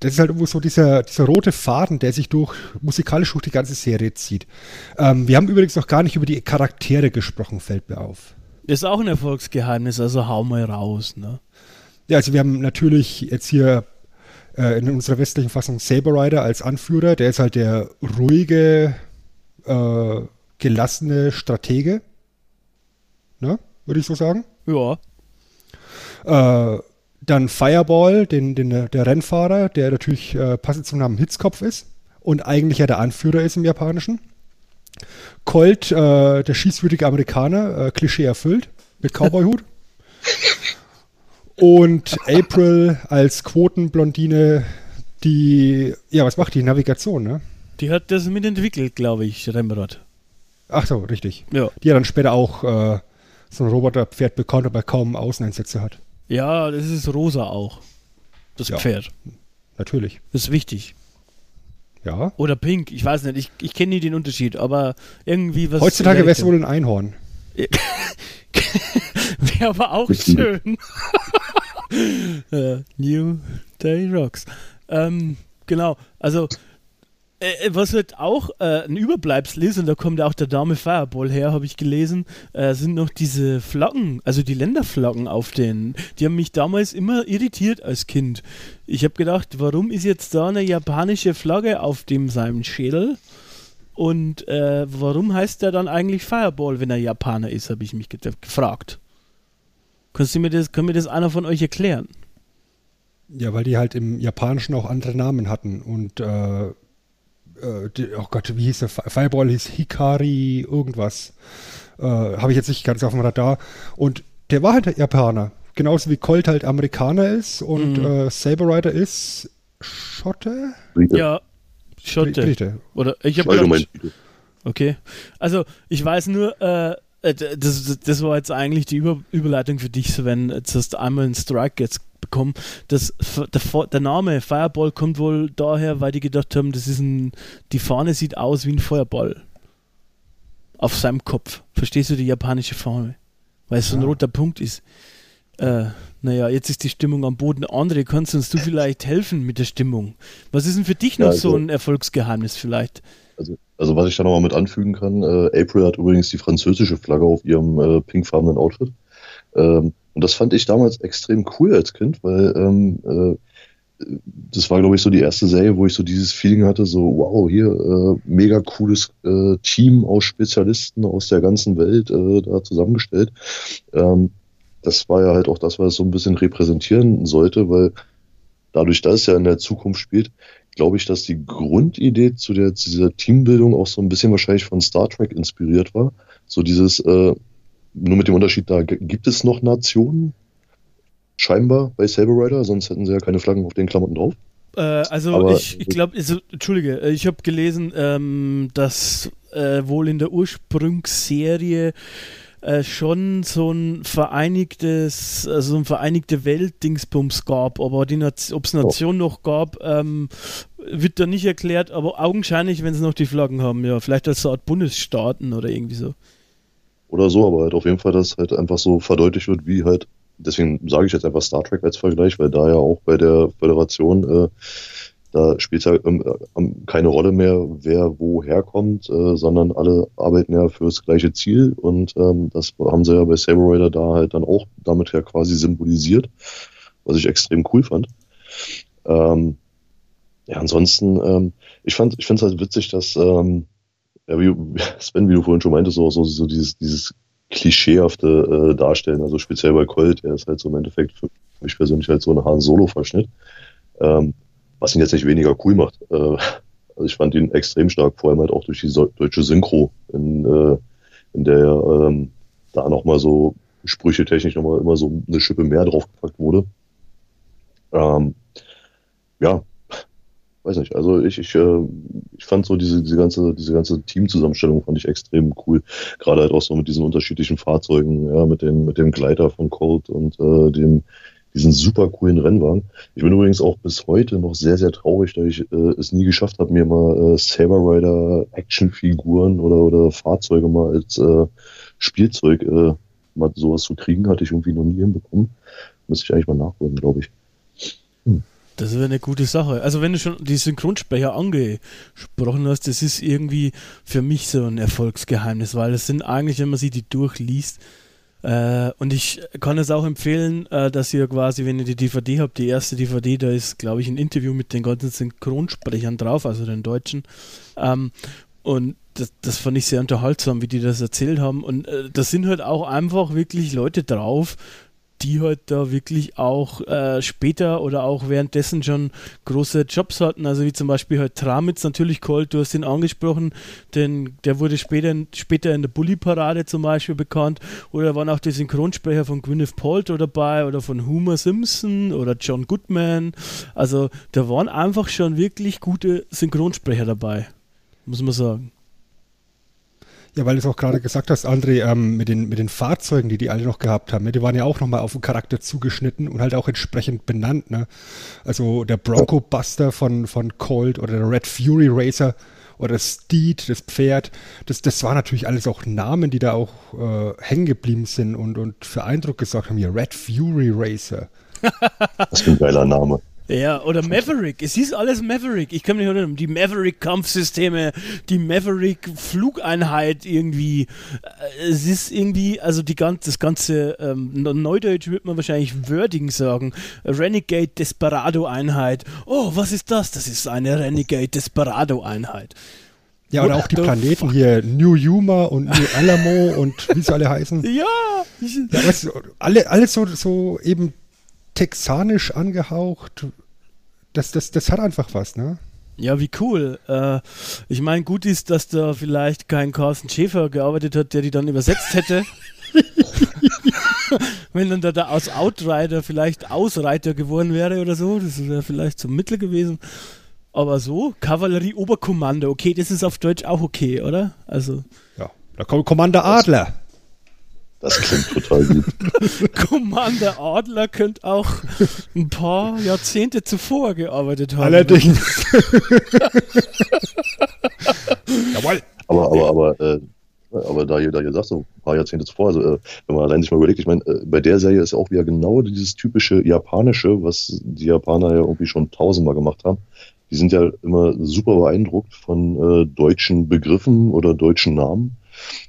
Das ist halt irgendwo so dieser, dieser rote Faden, der sich durch musikalisch durch die ganze Serie zieht. Ähm, wir haben übrigens noch gar nicht über die Charaktere gesprochen, fällt mir auf. Das ist auch ein Erfolgsgeheimnis, also hau mal raus, ne? Ja, also wir haben natürlich jetzt hier äh, in unserer westlichen Fassung Saber Rider als Anführer. Der ist halt der ruhige, äh, gelassene Stratege. Ne? Würde ich so sagen. Ja. Äh, dann Fireball, den, den, der Rennfahrer, der natürlich äh, passend zum Namen Hitzkopf ist und eigentlich ja der Anführer ist im Japanischen. Colt, äh, der schießwürdige Amerikaner, äh, Klischee erfüllt, mit Cowboyhut. und April als Quotenblondine, die, ja, was macht die? Navigation, ne? Die hat das mitentwickelt, glaube ich, Rembrandt. Ach so, richtig. Ja. Die ja dann später auch äh, so ein Roboterpferd bekommt, aber kaum Außeneinsätze hat. Ja, das ist rosa auch. Das Ja. Pferd. Natürlich. Das ist wichtig. Ja. Oder pink, ich weiß nicht, ich, ich kenne nie den Unterschied, aber irgendwie was. Heutzutage wäre es wohl ein Einhorn. Wäre aber auch schön. äh, New Day Rocks. Ähm, genau, also äh, was halt auch äh, ein Überbleibsel ist, und da kommt auch der Dame Fireball her, habe ich gelesen, äh, sind noch diese Flaggen, also die Länderflaggen auf den. Die haben mich damals immer irritiert als Kind. Ich habe gedacht, warum ist jetzt da eine japanische Flagge auf dem seinem Schädel? Und äh, warum heißt der dann eigentlich Fireball, wenn er Japaner ist, habe ich mich ge gefragt. Kannst du mir das, kann mir das einer von euch erklären? Ja, weil die halt im Japanischen auch andere Namen hatten. Und, äh, äh, die, oh Gott, wie hieß der? Fi- Fireball hieß Hikari irgendwas. Äh, Habe ich jetzt nicht ganz auf dem Radar. Und der war halt Japaner. Genauso wie Colt halt Amerikaner ist und Mhm. äh, Saber Rider ist Schotte? Brite. Ja, Schotte. Brite. Oder ich habe gedacht, okay. Also ich weiß nur, äh, äh, das, das war jetzt eigentlich die Über Überleitung für dich, Sven. Jetzt hast du einmal einen Strike jetzt bekommen. Das, der, der Name Fireball kommt wohl daher, weil die gedacht haben, das ist ein, die Fahne sieht aus wie ein Feuerball. Auf seinem Kopf. Verstehst du die japanische Fahne? Weil es so ein Ah. roter Punkt ist. Äh, naja, jetzt ist die Stimmung am Boden. André, kannst uns du vielleicht helfen mit der Stimmung? Was ist denn für dich noch Ja, so also- ein Erfolgsgeheimnis vielleicht? Also, also was ich da nochmal mit anfügen kann, äh, April hat übrigens die französische Flagge auf ihrem äh, pinkfarbenen Outfit. Ähm, und das fand ich damals extrem cool als Kind, weil ähm, äh, das war, glaube ich, so die erste Serie, wo ich so dieses Feeling hatte, so, wow, hier, äh, mega cooles äh, Team aus Spezialisten aus der ganzen Welt äh, da zusammengestellt. Ähm, das war ja halt auch das, was es so ein bisschen repräsentieren sollte, weil dadurch, dass es ja in der Zukunft spielt, glaube ich, dass die Grundidee zu, der, zu dieser Teambildung auch so ein bisschen wahrscheinlich von Star Trek inspiriert war. So dieses, äh, nur mit dem Unterschied, da gibt es noch Nationen, scheinbar bei Saber Rider, sonst hätten sie ja keine Flaggen auf den Klamotten drauf. Äh, also Aber- ich, ich glaube, also, Entschuldige, äh, ich habe gelesen, ähm, dass äh, wohl in der Ursprungsserie äh, schon so ein vereinigtes, also ein vereinigte Welt-Dingsbums gab, aber ob es Nation noch gab, ähm, wird da nicht erklärt, aber augenscheinlich, wenn sie noch die Flaggen haben, ja, vielleicht als so eine Art Bundesstaaten oder irgendwie so. Oder so, aber halt auf jeden Fall, dass halt einfach so verdeutlicht wird, wie halt, deswegen sage ich jetzt einfach Star Trek als Vergleich, weil da ja auch bei der Föderation, äh, da spielt ja ähm, ähm, keine Rolle mehr, wer woher kommt, äh, sondern alle arbeiten ja fürs gleiche Ziel und ähm, das haben sie ja bei Saber Rider da halt dann auch damit ja quasi symbolisiert, was ich extrem cool fand. Ähm, ja, ansonsten, ähm, ich fand, ich finde es halt witzig, dass ähm, ja, wie, Sven, wie du vorhin schon meintest, so, so, so dieses, dieses klischeehafte äh, Darstellen, also speziell bei Colt, der ist halt so im Endeffekt für mich persönlich halt so ein Han Solo-Verschnitt, ähm, was ihn jetzt nicht weniger cool macht. Äh, also ich fand ihn extrem stark, vor allem halt auch durch die so deutsche Synchro, in, äh, in der ähm, da nochmal so sprüchetechnisch nochmal immer so eine Schippe mehr draufgepackt wurde. Ähm, ja, weiß nicht. Also ich, ich, äh, ich fand so diese, diese ganze, diese ganze Teamzusammenstellung fand ich extrem cool. Gerade halt auch so mit diesen unterschiedlichen Fahrzeugen, ja, mit dem, mit dem Gleiter von Colt und äh, dem, diesen super coolen Rennwagen. Ich bin übrigens auch bis heute noch sehr, sehr traurig, dass ich äh, es nie geschafft habe, mir mal äh, Saber Rider Actionfiguren oder, oder Fahrzeuge mal als äh, Spielzeug äh, mal sowas zu kriegen, hatte ich irgendwie noch nie hinbekommen. Müsste ich eigentlich mal nachholen, glaube ich. Das wäre eine gute Sache. Also wenn du schon die Synchronsprecher angesprochen hast, das ist irgendwie für mich so ein Erfolgsgeheimnis, weil das sind eigentlich, wenn man sie die durchliest, äh, und ich kann es auch empfehlen, äh, dass ihr quasi, wenn ihr die DVD habt, die erste DVD, da ist, glaube ich, ein Interview mit den ganzen Synchronsprechern drauf, also den Deutschen. Ähm, und das, das fand ich sehr unterhaltsam, wie die das erzählt haben. Und äh, da sind halt auch einfach wirklich Leute drauf, die halt da wirklich auch äh, später oder auch währenddessen schon große Jobs hatten. Also wie zum Beispiel halt Tramitz, natürlich Colt, du hast ihn angesprochen, denn der wurde später, später in der Bully-Parade zum Beispiel bekannt. Oder waren auch die Synchronsprecher von Gwyneth Paltrow dabei oder von Homer Simpson oder John Goodman. Also da waren einfach schon wirklich gute Synchronsprecher dabei, muss man sagen. Ja, weil du es auch gerade gesagt hast, André, ähm, mit, den, mit den Fahrzeugen, die die alle noch gehabt haben, ne, die waren ja auch nochmal auf den Charakter zugeschnitten und halt auch entsprechend benannt. Ne? Also der Bronco Buster von, von Colt oder der Red Fury Racer oder Steed, das Pferd, das, das waren natürlich alles auch Namen, die da auch äh, hängen geblieben sind und, und für Eindruck gesagt haben, hier Red Fury Racer. Das ist ein geiler Name. Ja, oder Maverick. Es hieß alles Maverick. Ich kann mich nicht erinnern. Die Maverick-Kampfsysteme, die Maverick-Flugeinheit irgendwie. Äh, Es ist irgendwie, also die ganze, das ganze, ähm, Neudeutsch würde man wahrscheinlich Wording sagen. Renegade Desperado-Einheit. Oh, was ist das? Das ist eine Renegade Desperado-Einheit. Ja, oder What auch die Planeten hier, New Yuma und New Alamo und wie sie alle heißen. Ja! Ja, du, alle, alles so, so eben texanisch angehaucht. Das, das, das hat einfach was, ne? Ja, wie cool. Äh, ich meine, gut ist, dass da vielleicht kein Carsten Schäfer gearbeitet hat, der die dann übersetzt hätte. Wenn dann da der aus Outrider vielleicht Ausreiter geworden wäre oder so, das wäre vielleicht zum Mittel gewesen. Aber so, Kavallerie-Oberkommando, okay, das ist auf Deutsch auch okay, oder? Also, Ja. Da kommt Commander Adler. Das klingt total gut. Commander Adler könnte auch ein paar Jahrzehnte zuvor gearbeitet haben. Allerdings. Jawohl. Aber, aber, aber, äh, aber da ihr, da ihr sagt, so ein paar Jahrzehnte zuvor, also äh, wenn man allein sich mal überlegt, ich meine, äh, bei der Serie ist auch wieder genau dieses typische Japanische, was die Japaner ja irgendwie schon tausendmal gemacht haben. Die sind ja immer super beeindruckt von äh, deutschen Begriffen oder deutschen Namen.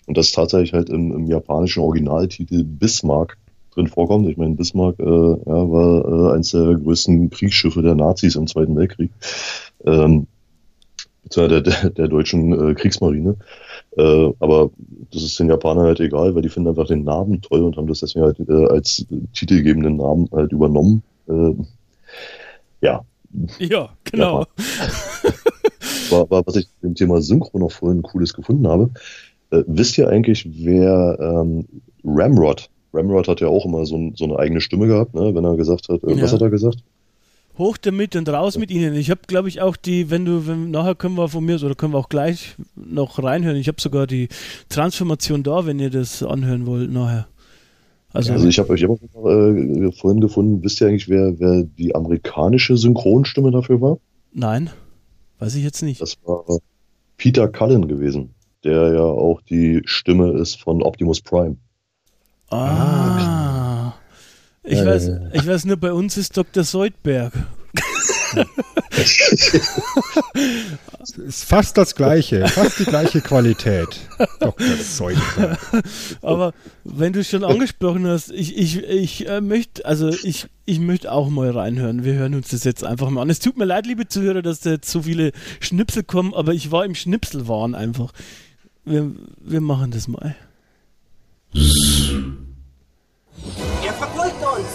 Und das tatsächlich halt im, im japanischen Originaltitel Bismarck drin vorkommt. Ich meine, Bismarck äh, ja, war äh, eines der größten Kriegsschiffe der Nazis im Zweiten Weltkrieg. Ähm, der, der, der deutschen äh, Kriegsmarine. Äh, aber das ist den Japanern halt egal, weil die finden einfach den Namen toll und haben das deswegen halt äh, als titelgebenden Namen halt übernommen. Äh, ja, Ja, genau. War, war, was ich dem Thema Synchro noch vorhin Cooles gefunden habe. Äh, wisst ihr eigentlich, wer ähm, Ramrod, Ramrod hat ja auch immer so, so eine eigene Stimme gehabt, ne? wenn er gesagt hat, äh, Ja. was hat er gesagt? Hoch damit und raus mit ihnen. Ich habe, glaube ich, auch die, wenn du, wenn, nachher können wir von mir, oder können wir auch gleich noch reinhören. Ich habe sogar die Transformation da, wenn ihr das anhören wollt nachher. Also, Also ich habe ich hab auch äh, vorhin gefunden, wisst ihr eigentlich, wer, wer die amerikanische Synchronstimme dafür war? nein, weiß ich jetzt nicht. Das war Peter Cullen gewesen, der ja auch die Stimme ist von Optimus Prime. Ah. Ich Ja, weiß, ich weiß nur, bei uns ist Dr. Seudberg. Ist fast das gleiche, fast die gleiche Qualität. Dr. Seudenberg. Aber wenn du es schon angesprochen hast, ich, ich, ich äh, möchte, also ich, ich möchte auch mal reinhören. Wir hören uns das jetzt einfach mal an. Es tut mir leid, liebe Zuhörer, dass da jetzt so viele Schnipsel kommen, aber ich war im Schnipselwahn einfach. Wir, wir machen das mal. Er verfolgt uns!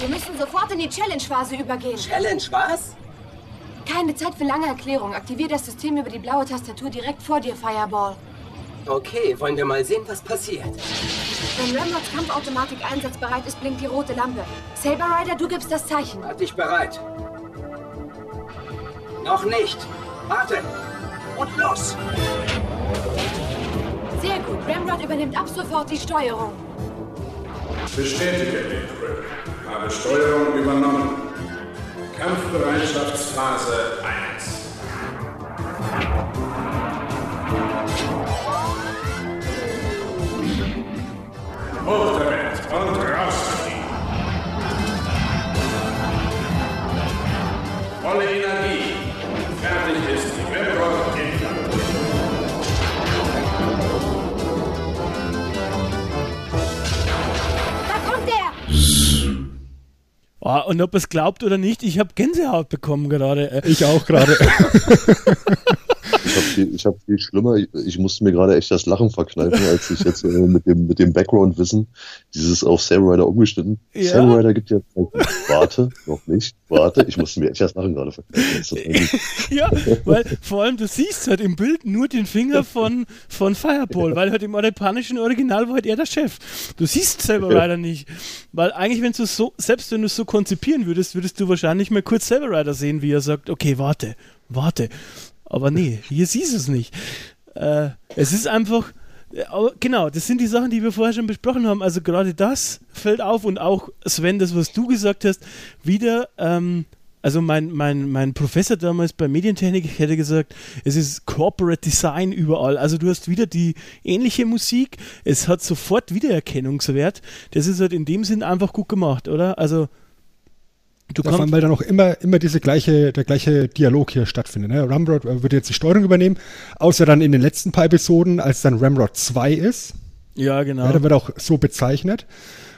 Wir müssen sofort in die Challenge-Phase übergehen. Challenge, was? Keine Zeit für lange Erklärung. Aktivier das System über die blaue Tastatur direkt vor dir, Fireball. Okay, wollen wir mal sehen, was passiert. Wenn Ramrods Kampfautomatik einsatzbereit ist, blinkt die rote Lampe. Saber Rider, du gibst das Zeichen. Halt dich bereit. Noch nicht. Warte. Und los. Sehr gut. Ramrod übernimmt ab sofort die Steuerung. Bestätige, April. Habe Steuerung übernommen. Kampfbereitschaftsphase 1. Hoch damit und raus. Volle Energie. Fertig ist die Webrock Oh, und ob es glaubt oder nicht, ich habe Gänsehaut bekommen gerade. Ich auch gerade. Ich habe viel, ich hab viel schlimmer. Ich, ich musste mir gerade echt das Lachen verkneifen, als ich jetzt äh, mit dem, mit dem Background-Wissen dieses auf Sam Rider umgeschnitten. Ja. Sam Rider gibt ja Warte, noch nicht, warte. Ich musste mir echt das Lachen gerade verkneifen. Ja, weil vor allem du siehst halt im Bild nur den Finger von, von Fireball, weil halt im japanischen Original war halt er der Chef. Du siehst selber leider nicht. Weil eigentlich, wenn du so, selbst wenn du es so konzipieren würdest, würdest du wahrscheinlich mal kurz Saber Rider sehen, wie er sagt, okay, warte, warte. Aber nee, hier siehst du es nicht. Äh, es ist einfach, äh, genau, das sind die Sachen, die wir vorher schon besprochen haben. Also gerade das fällt auf und auch Sven, das, was du gesagt hast, wieder, ähm, also mein, mein, mein Professor damals bei Medientechnik hätte gesagt, es ist Corporate Design überall. Also du hast wieder die ähnliche Musik, es hat sofort Wiedererkennungswert. Das ist halt in dem Sinn einfach gut gemacht, oder? Also du kannst. weil dann auch immer, immer diese gleiche, der gleiche Dialog hier stattfindet. Ne? Ramrod äh, wird jetzt die Steuerung übernehmen, außer dann in den letzten paar Episoden, als dann Ramrod 2 ist. Ja, genau. Ja, dann wird auch so bezeichnet.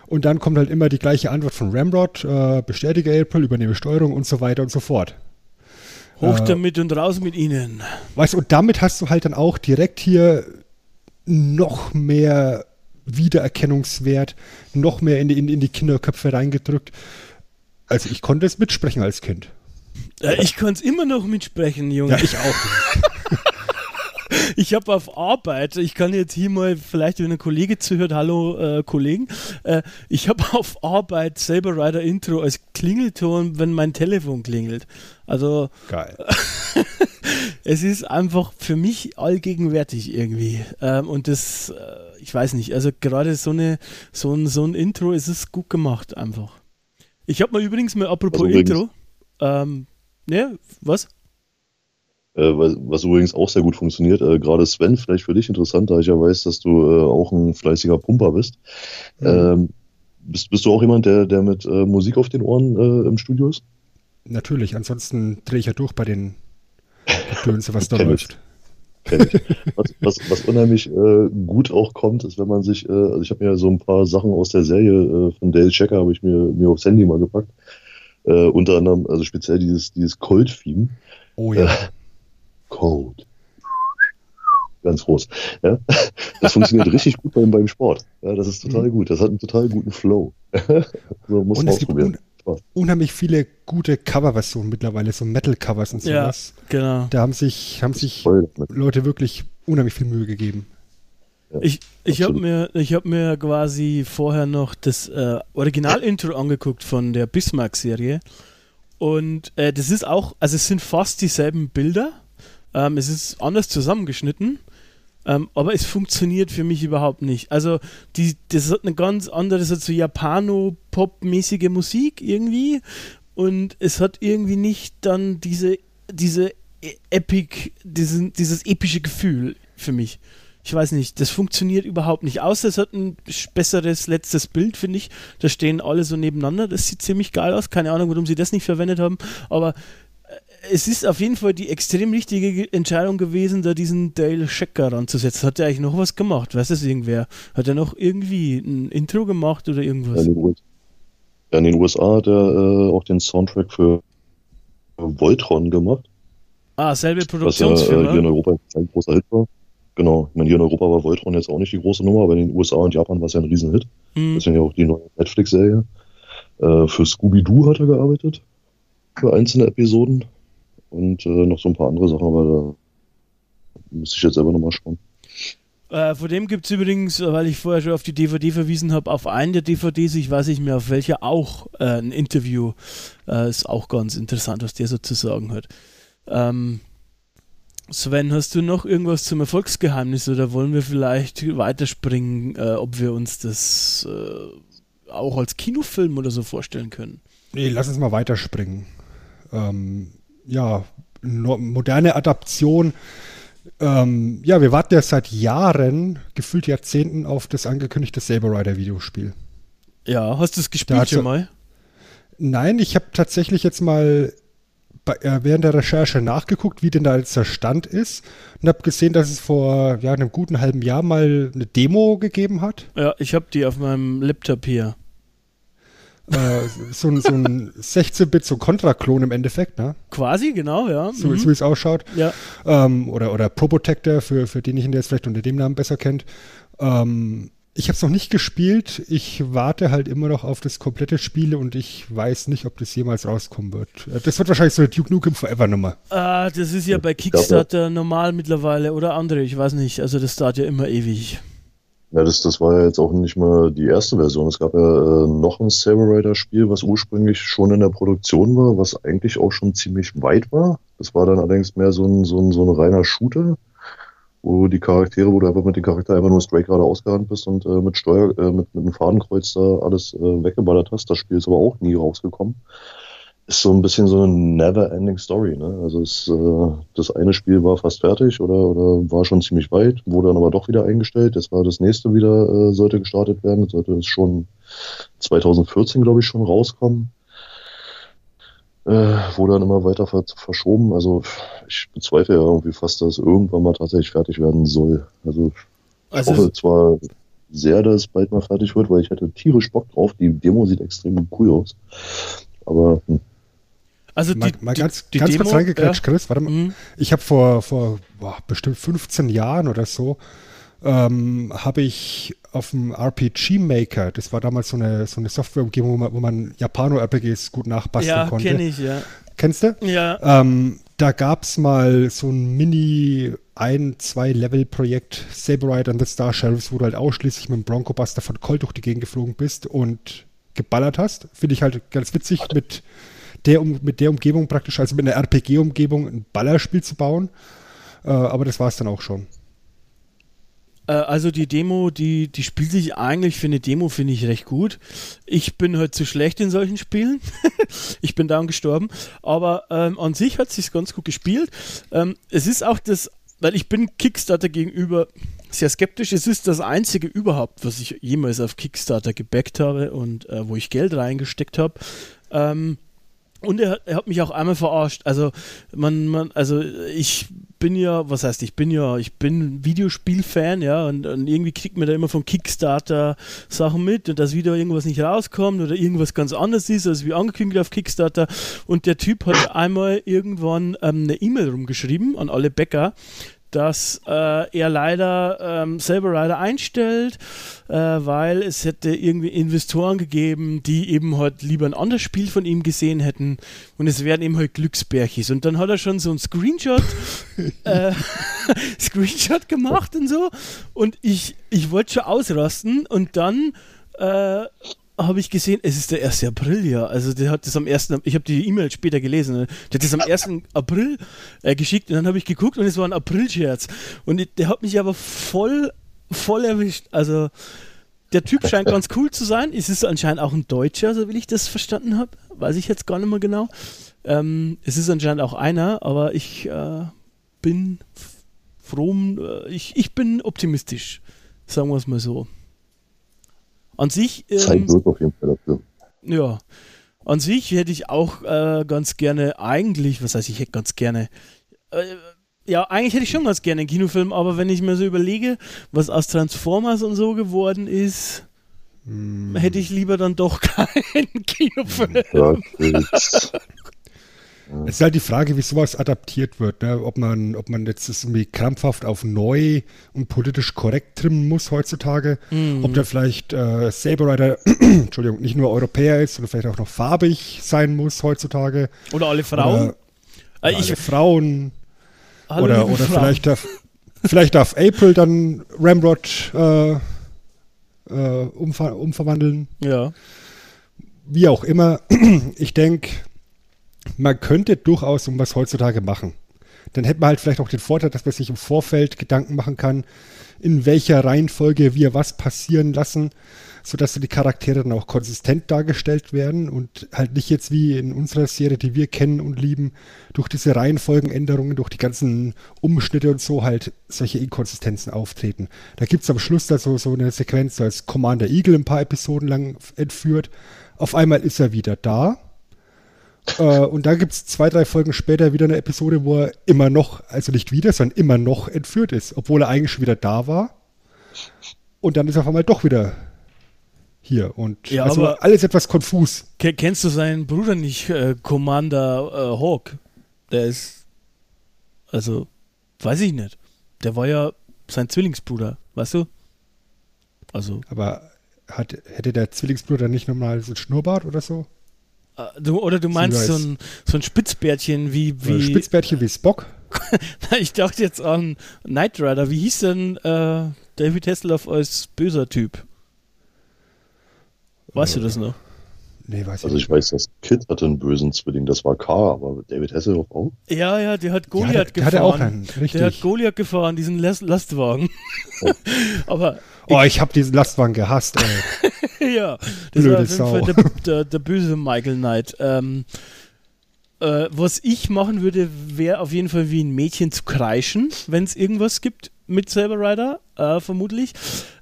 Und dann kommt halt immer die gleiche Antwort von Ramrod, äh, bestätige April, übernehme Steuerung und so weiter und so fort. Hoch äh, damit und raus mit ihnen. Weißt du, und damit hast du halt dann auch direkt hier noch mehr Wiedererkennungswert, noch mehr in die, in, in die Kinderköpfe reingedrückt. Also ich konnte es mitsprechen als Kind. Äh, ich kann es immer noch mitsprechen, Junge. Ja, ich auch. Ich habe auf Arbeit, ich kann jetzt hier mal, vielleicht wenn ein Kollege zuhört, hallo äh, Kollegen, äh, ich habe auf Arbeit Saber Rider Intro als Klingelton, wenn mein Telefon klingelt. Also Geil. es ist einfach für mich allgegenwärtig irgendwie. Ähm, und das, äh, ich weiß nicht, also gerade so, eine, so, ein, so ein Intro, es ist gut gemacht einfach. Ich habe mal übrigens mal, apropos Also übrigens- Intro, ähm, ne, was? Äh, was, was übrigens auch sehr gut funktioniert. Äh, Gerade Sven, vielleicht für dich interessant, da ich ja weiß, dass du äh, auch ein fleißiger Pumper bist. Ähm, bist, bist du auch jemand, der, der mit äh, Musik auf den Ohren äh, im Studio ist? Natürlich, ansonsten drehe ich ja durch bei den Gedönse, was da läuft. Was, was, was unheimlich äh, gut auch kommt, ist, wenn man sich, äh, also ich habe mir so ein paar Sachen aus der Serie äh, von Dale Checker, habe ich mir, mir aufs Handy mal gepackt. Äh, unter anderem, also speziell dieses, dieses Cold-Theme. Oh ja. Cold. Ganz groß. Ja? Das funktioniert richtig gut beim, beim Sport. Ja, das ist total gut. Das hat einen total guten Flow. so muss Und man es gibt un. Unheimlich viele gute Coverversionen mittlerweile, so Metal-Covers und Ja, sowas. genau. Da haben sich, haben sich. Leute wirklich unheimlich viel Mühe gegeben. Ich, ich habe mir, ich hab mir quasi vorher noch das äh, Original-Intro angeguckt von der Bismarck-Serie. Und äh, das ist auch, also es sind fast dieselben Bilder. Ähm, es ist anders zusammengeschnitten. Ähm, aber es funktioniert für mich überhaupt nicht. Also, die, das hat eine ganz andere, das hat so Japano-Pop-mäßige Musik irgendwie. Und es hat irgendwie nicht dann diese, diese E- Epic, diesen, dieses epische Gefühl für mich. Ich weiß nicht, das funktioniert überhaupt nicht. Außer es hat ein besseres letztes Bild, finde ich. Da stehen alle so nebeneinander. Das sieht ziemlich geil aus. Keine Ahnung, warum sie das nicht verwendet haben. Aber es ist auf jeden Fall die extrem richtige Ge- Entscheidung gewesen, da diesen Dale Schecker ranzusetzen. Hat er eigentlich noch was gemacht? Weiß das irgendwer? Hat er noch irgendwie ein Intro gemacht oder irgendwas? in, den US ja, in den USA hat er äh, auch den Soundtrack für Voltron gemacht, Ah, selbe was äh, Produktionsfirma. hier in Europa ein großer Hit war. Genau, ich meine, hier in Europa war Voltron jetzt auch nicht die große Nummer, aber in den USA und Japan war es ja ein Riesenhit. Hm. Deswegen ja auch die neue Netflix-Serie. Äh, für Scooby-Doo hat er gearbeitet. Für einzelne Episoden. Und äh, noch so ein paar andere Sachen, aber da müsste ich jetzt selber nochmal schauen. Äh, von dem gibt es übrigens, äh, weil ich vorher schon auf die DVD verwiesen habe, auf einen der DVDs, ich weiß nicht mehr auf welcher, auch äh, ein Interview. Äh, ist auch ganz interessant, was der so zu sagen hat. Ähm, Sven, hast du noch irgendwas zum Erfolgsgeheimnis oder wollen wir vielleicht weiterspringen, äh, ob wir uns das äh, auch als Kinofilm oder so vorstellen können? Nee, lass uns mal weiterspringen. Ähm, ja, moderne Adaption. Ähm, ja, wir warten ja seit Jahren, gefühlt Jahrzehnten, auf das angekündigte Saber Rider Videospiel. Ja, hast du es gespielt schon mal? Nein, ich habe tatsächlich jetzt mal bei, äh, während der Recherche nachgeguckt, wie denn da jetzt der Stand ist und habe gesehen, dass es vor ja, einem guten halben Jahr mal eine Demo gegeben hat. Ja, ich habe die auf meinem Laptop hier. Äh, so, ein- so ein 16-Bit, so ein Contra-Klon im Endeffekt, ne? Quasi, genau, ja. so, Mhm. so wie es ausschaut. Ja. Ähm, oder, oder Probotector, für, für denjenigen, der es vielleicht unter dem Namen besser kennt. Ähm, ich habe es noch nicht gespielt. Ich warte halt immer noch auf das komplette Spiel und ich weiß nicht, ob das jemals rauskommen wird. Äh, Das wird wahrscheinlich so eine Duke Nukem Forever Nummer. Ah, das ist ja bei Kickstarter normal mittlerweile oder andere, ich weiß nicht. Also das dauert ja immer ewig. Ja, das, das war ja jetzt auch nicht mal die erste Version. Es gab ja äh, noch ein Saber Rider Spiel, was ursprünglich schon in der Produktion war, was eigentlich auch schon ziemlich weit war. Das war dann allerdings mehr so ein, so ein, so ein reiner Shooter, wo die Charaktere, wo du einfach mit den Charakteren einfach nur straight gerade ausgerannt bist und äh, mit Steuer, äh, mit, mit einem Fadenkreuz da alles äh, weggeballert hast. Das Spiel ist aber auch nie rausgekommen. Ist so ein bisschen so eine never-ending Story. Ne? Also es, äh, das eine Spiel war fast fertig oder, oder war schon ziemlich weit, wurde dann aber doch wieder eingestellt. Jetzt war das nächste wieder, äh, sollte gestartet werden. Das sollte es schon 2014, glaube ich, schon rauskommen. Äh, wurde dann immer weiter ver verschoben. Also ich bezweifle ja irgendwie fast, dass irgendwann mal tatsächlich fertig werden soll. Also ich Also hoffe zwar sehr, dass es bald mal fertig wird, weil ich hätte tierisch Bock drauf. Die Demo sieht extrem cool aus. Aber hm, Also Mal, die, mal die, ganz, die ganz Demo, kurz reingeklatscht, ja. Chris. Warte mal. Mhm. Ich habe vor, vor boah, bestimmt 15 Jahren oder so, ähm, habe ich auf dem RPG Maker, das war damals so eine, so eine Softwareumgebung, wo man, wo man Japano-RPGs gut nachbasteln Ja, konnte. kenne ich, ja. Kennst du? Ja. Ähm, da gab es mal so ein Mini- ein-, zwei-Level-Projekt Saber Rider and the Star Sheriffs, wo du halt ausschließlich mit dem Bronco Buster von Colt durch die Gegend geflogen bist und geballert hast. Finde ich halt ganz witzig, mit der, um, mit der Umgebung praktisch, also mit einer RPG-Umgebung ein Ballerspiel zu bauen. Äh, aber das war es dann auch schon. Äh, Also die Demo, die, die spielt sich eigentlich für eine Demo, finde ich, recht gut. Ich bin halt zu schlecht in solchen Spielen. ich bin down gestorben. Aber ähm, an sich hat sich ganz gut gespielt. Ähm, es ist auch das, weil ich bin Kickstarter gegenüber sehr skeptisch. Es ist das einzige überhaupt, was ich jemals auf Kickstarter gebackt habe und äh, wo ich Geld reingesteckt habe. Ähm, und er, hat- er hat mich auch einmal verarscht. Also man, man, also ich bin ja, was heißt, ich bin ja, ich bin Videospielfan, ja, und, und irgendwie kriegt man da immer von Kickstarter Sachen mit und dass wieder irgendwas nicht rauskommt oder irgendwas ganz anderes ist, als wie angekündigt auf Kickstarter. Und der Typ hat einmal irgendwann ähm, eine E-Mail rumgeschrieben an alle Bäcker, dass äh, er leider ähm, Saber Rider einstellt, äh, weil es hätte irgendwie Investoren gegeben, die eben halt lieber ein anderes Spiel von ihm gesehen hätten. Und es wären eben halt Glücksbärchis. Und dann hat er schon so ein Screenshot, äh, Screenshot gemacht und so. Und ich, ich wollte schon ausrasten. Und dann äh, habe ich gesehen, es ist der 1. April, ja. Also der hat das am 1. Ich habe die E-Mail später gelesen. ne? Der hat das am 1. April äh, geschickt und dann habe ich geguckt und es war ein April-Scherz. Und ich- der hat mich aber voll, voll erwischt. Also der Typ scheint ganz cool zu sein. Es ist anscheinend auch ein Deutscher, so wie ich das verstanden habe. Weiß ich jetzt gar nicht mehr genau. Ähm, es ist anscheinend auch einer, aber ich äh, bin froh, äh, ich, ich bin optimistisch. Sagen wir es mal so. An sich. Zeit Ähm, wird auf jeden Fall dafür. ja. An sich hätte ich auch äh, ganz gerne, eigentlich, was heißt ich hätte ganz gerne, äh, ja, eigentlich hätte ich schon ganz gerne einen Kinofilm, aber wenn ich mir so überlege, was aus Transformers und so geworden ist, hätte ich lieber dann doch keinen Kinofilm. Ja, das- Es ist halt die Frage, wie sowas adaptiert wird, ne? ob, man, ob man jetzt das irgendwie krampfhaft auf neu und politisch korrekt trimmen muss heutzutage, Mhm. ob da vielleicht äh, Saber Rider, Entschuldigung, nicht nur Europäer ist, sondern vielleicht auch noch farbig sein muss heutzutage. Oder alle Frauen. Oder, Äh, ich, alle Frauen. Hallo, oder oder Frauen. vielleicht, darf, vielleicht darf April dann Ramrod äh, äh, umver umverwandeln ja. wie auch immer, ich denke, man könnte durchaus was heutzutage machen. Dann hätte man halt vielleicht auch den Vorteil, dass man sich im Vorfeld Gedanken machen kann, in welcher Reihenfolge wir was passieren lassen, sodass die Charaktere dann auch konsistent dargestellt werden und halt nicht jetzt wie in unserer Serie, die wir kennen und lieben, durch diese Reihenfolgenänderungen, durch die ganzen Umschnitte und so halt solche Inkonsistenzen auftreten. Da gibt es am Schluss da so, so eine Sequenz, als Commander Eagle ein paar Episoden lang entführt. Auf einmal ist er wieder da. Äh, und dann gibt es zwei, drei Folgen später wieder eine Episode, wo er immer noch, also nicht wieder, sondern immer noch entführt ist, obwohl er eigentlich schon wieder da war. Und dann ist er auf einmal doch wieder hier. Und Ja, also aber- alles etwas konfus. Ke- Kennst du seinen Bruder nicht, äh, Commander äh, Hawk? Der ist, also, weiß ich nicht. Der war ja sein Zwillingsbruder, weißt du? Also, Aber hat, hätte der Zwillingsbruder nicht nochmal so ein Schnurrbart oder so? Äh, du, oder du meinst so ein, so ein Spitzbärtchen wie, wie Spitzbärtchen wie Spock? ich dachte jetzt an Knight Rider. Wie hieß denn äh, David Hasselhoff als böser Typ? Weißt du das noch? Nee, weiß ich Also ich weiß, dass Kid hatte einen bösen Zwilling, das war K, aber David Hasselhoff auch. Ja, ja, der hat Ja, Goliath der, der gefahren. auch einen, richtig. der hat Goliath gefahren, diesen Last Lastwagen. Aber oh, ich habe diesen Lastwagen gehasst. Ey. ja, das Blöde war auf Sau. Der, der, der böse Michael Knight. Ähm, äh, was ich machen würde, wäre auf jeden Fall wie ein Mädchen zu kreischen, wenn es irgendwas gibt mit Saber Rider, äh, vermutlich.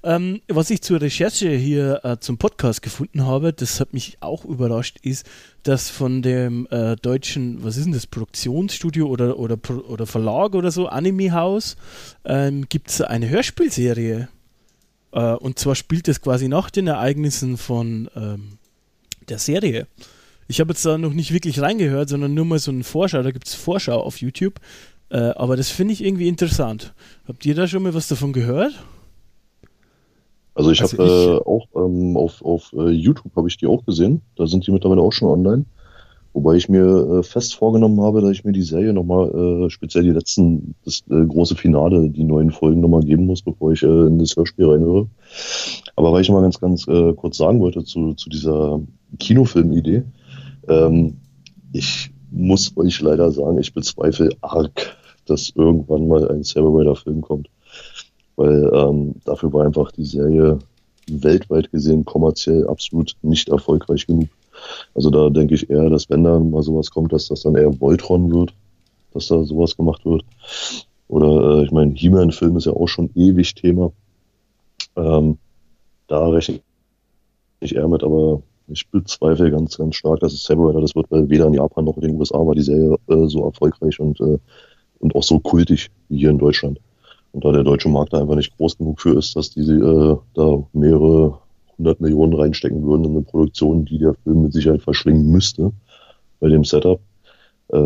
Ähm, was ich zur Recherche hier äh, zum Podcast gefunden habe, das hat mich auch überrascht, ist, dass von dem äh, deutschen, was ist denn das, Produktionsstudio oder, oder, oder Verlag oder so, Anime House, ähm, gibt es eine Hörspielserie. Äh, und zwar spielt es quasi nach den Ereignissen von ähm, der Serie. Ich habe jetzt da noch nicht wirklich reingehört, sondern nur mal so einen Vorschau. Da gibt es Vorschau auf YouTube. Äh, aber das finde ich irgendwie interessant. Habt ihr da schon mal was davon gehört? Also ich Also habe äh, auch ähm, auf, auf äh, YouTube habe ich die auch gesehen. Da sind die mittlerweile auch schon online. Wobei ich mir äh, fest vorgenommen habe, dass ich mir die Serie nochmal, äh, speziell die letzten, das äh, große Finale, die neuen Folgen nochmal geben muss, bevor ich äh, in das Hörspiel reinhöre. Aber weil ich mal ganz, ganz äh, kurz sagen wollte zu, zu dieser Kinofilm-Idee, ähm, ich muss euch leider sagen, ich bezweifle arg, dass irgendwann mal ein Saber Rider-Film kommt. Weil ähm, dafür war einfach die Serie weltweit gesehen kommerziell absolut nicht erfolgreich genug. Also da denke ich eher, dass wenn da mal sowas kommt, dass das dann eher Voltron wird, dass da sowas gemacht wird. Oder äh, ich meine, He-Man-Film ist ja auch schon ewig Thema. Ähm, da rechne ich eher mit, aber ich bezweifle ganz, ganz stark, dass es Rider das wird, weil weder in Japan noch in den USA war die Serie äh, so erfolgreich und, äh, und auch so kultig wie hier in Deutschland. Und da der deutsche Markt da einfach nicht groß genug für ist, dass die äh, da mehrere hundert Millionen reinstecken würden in eine Produktion, die der Film mit Sicherheit verschlingen müsste bei dem Setup, äh,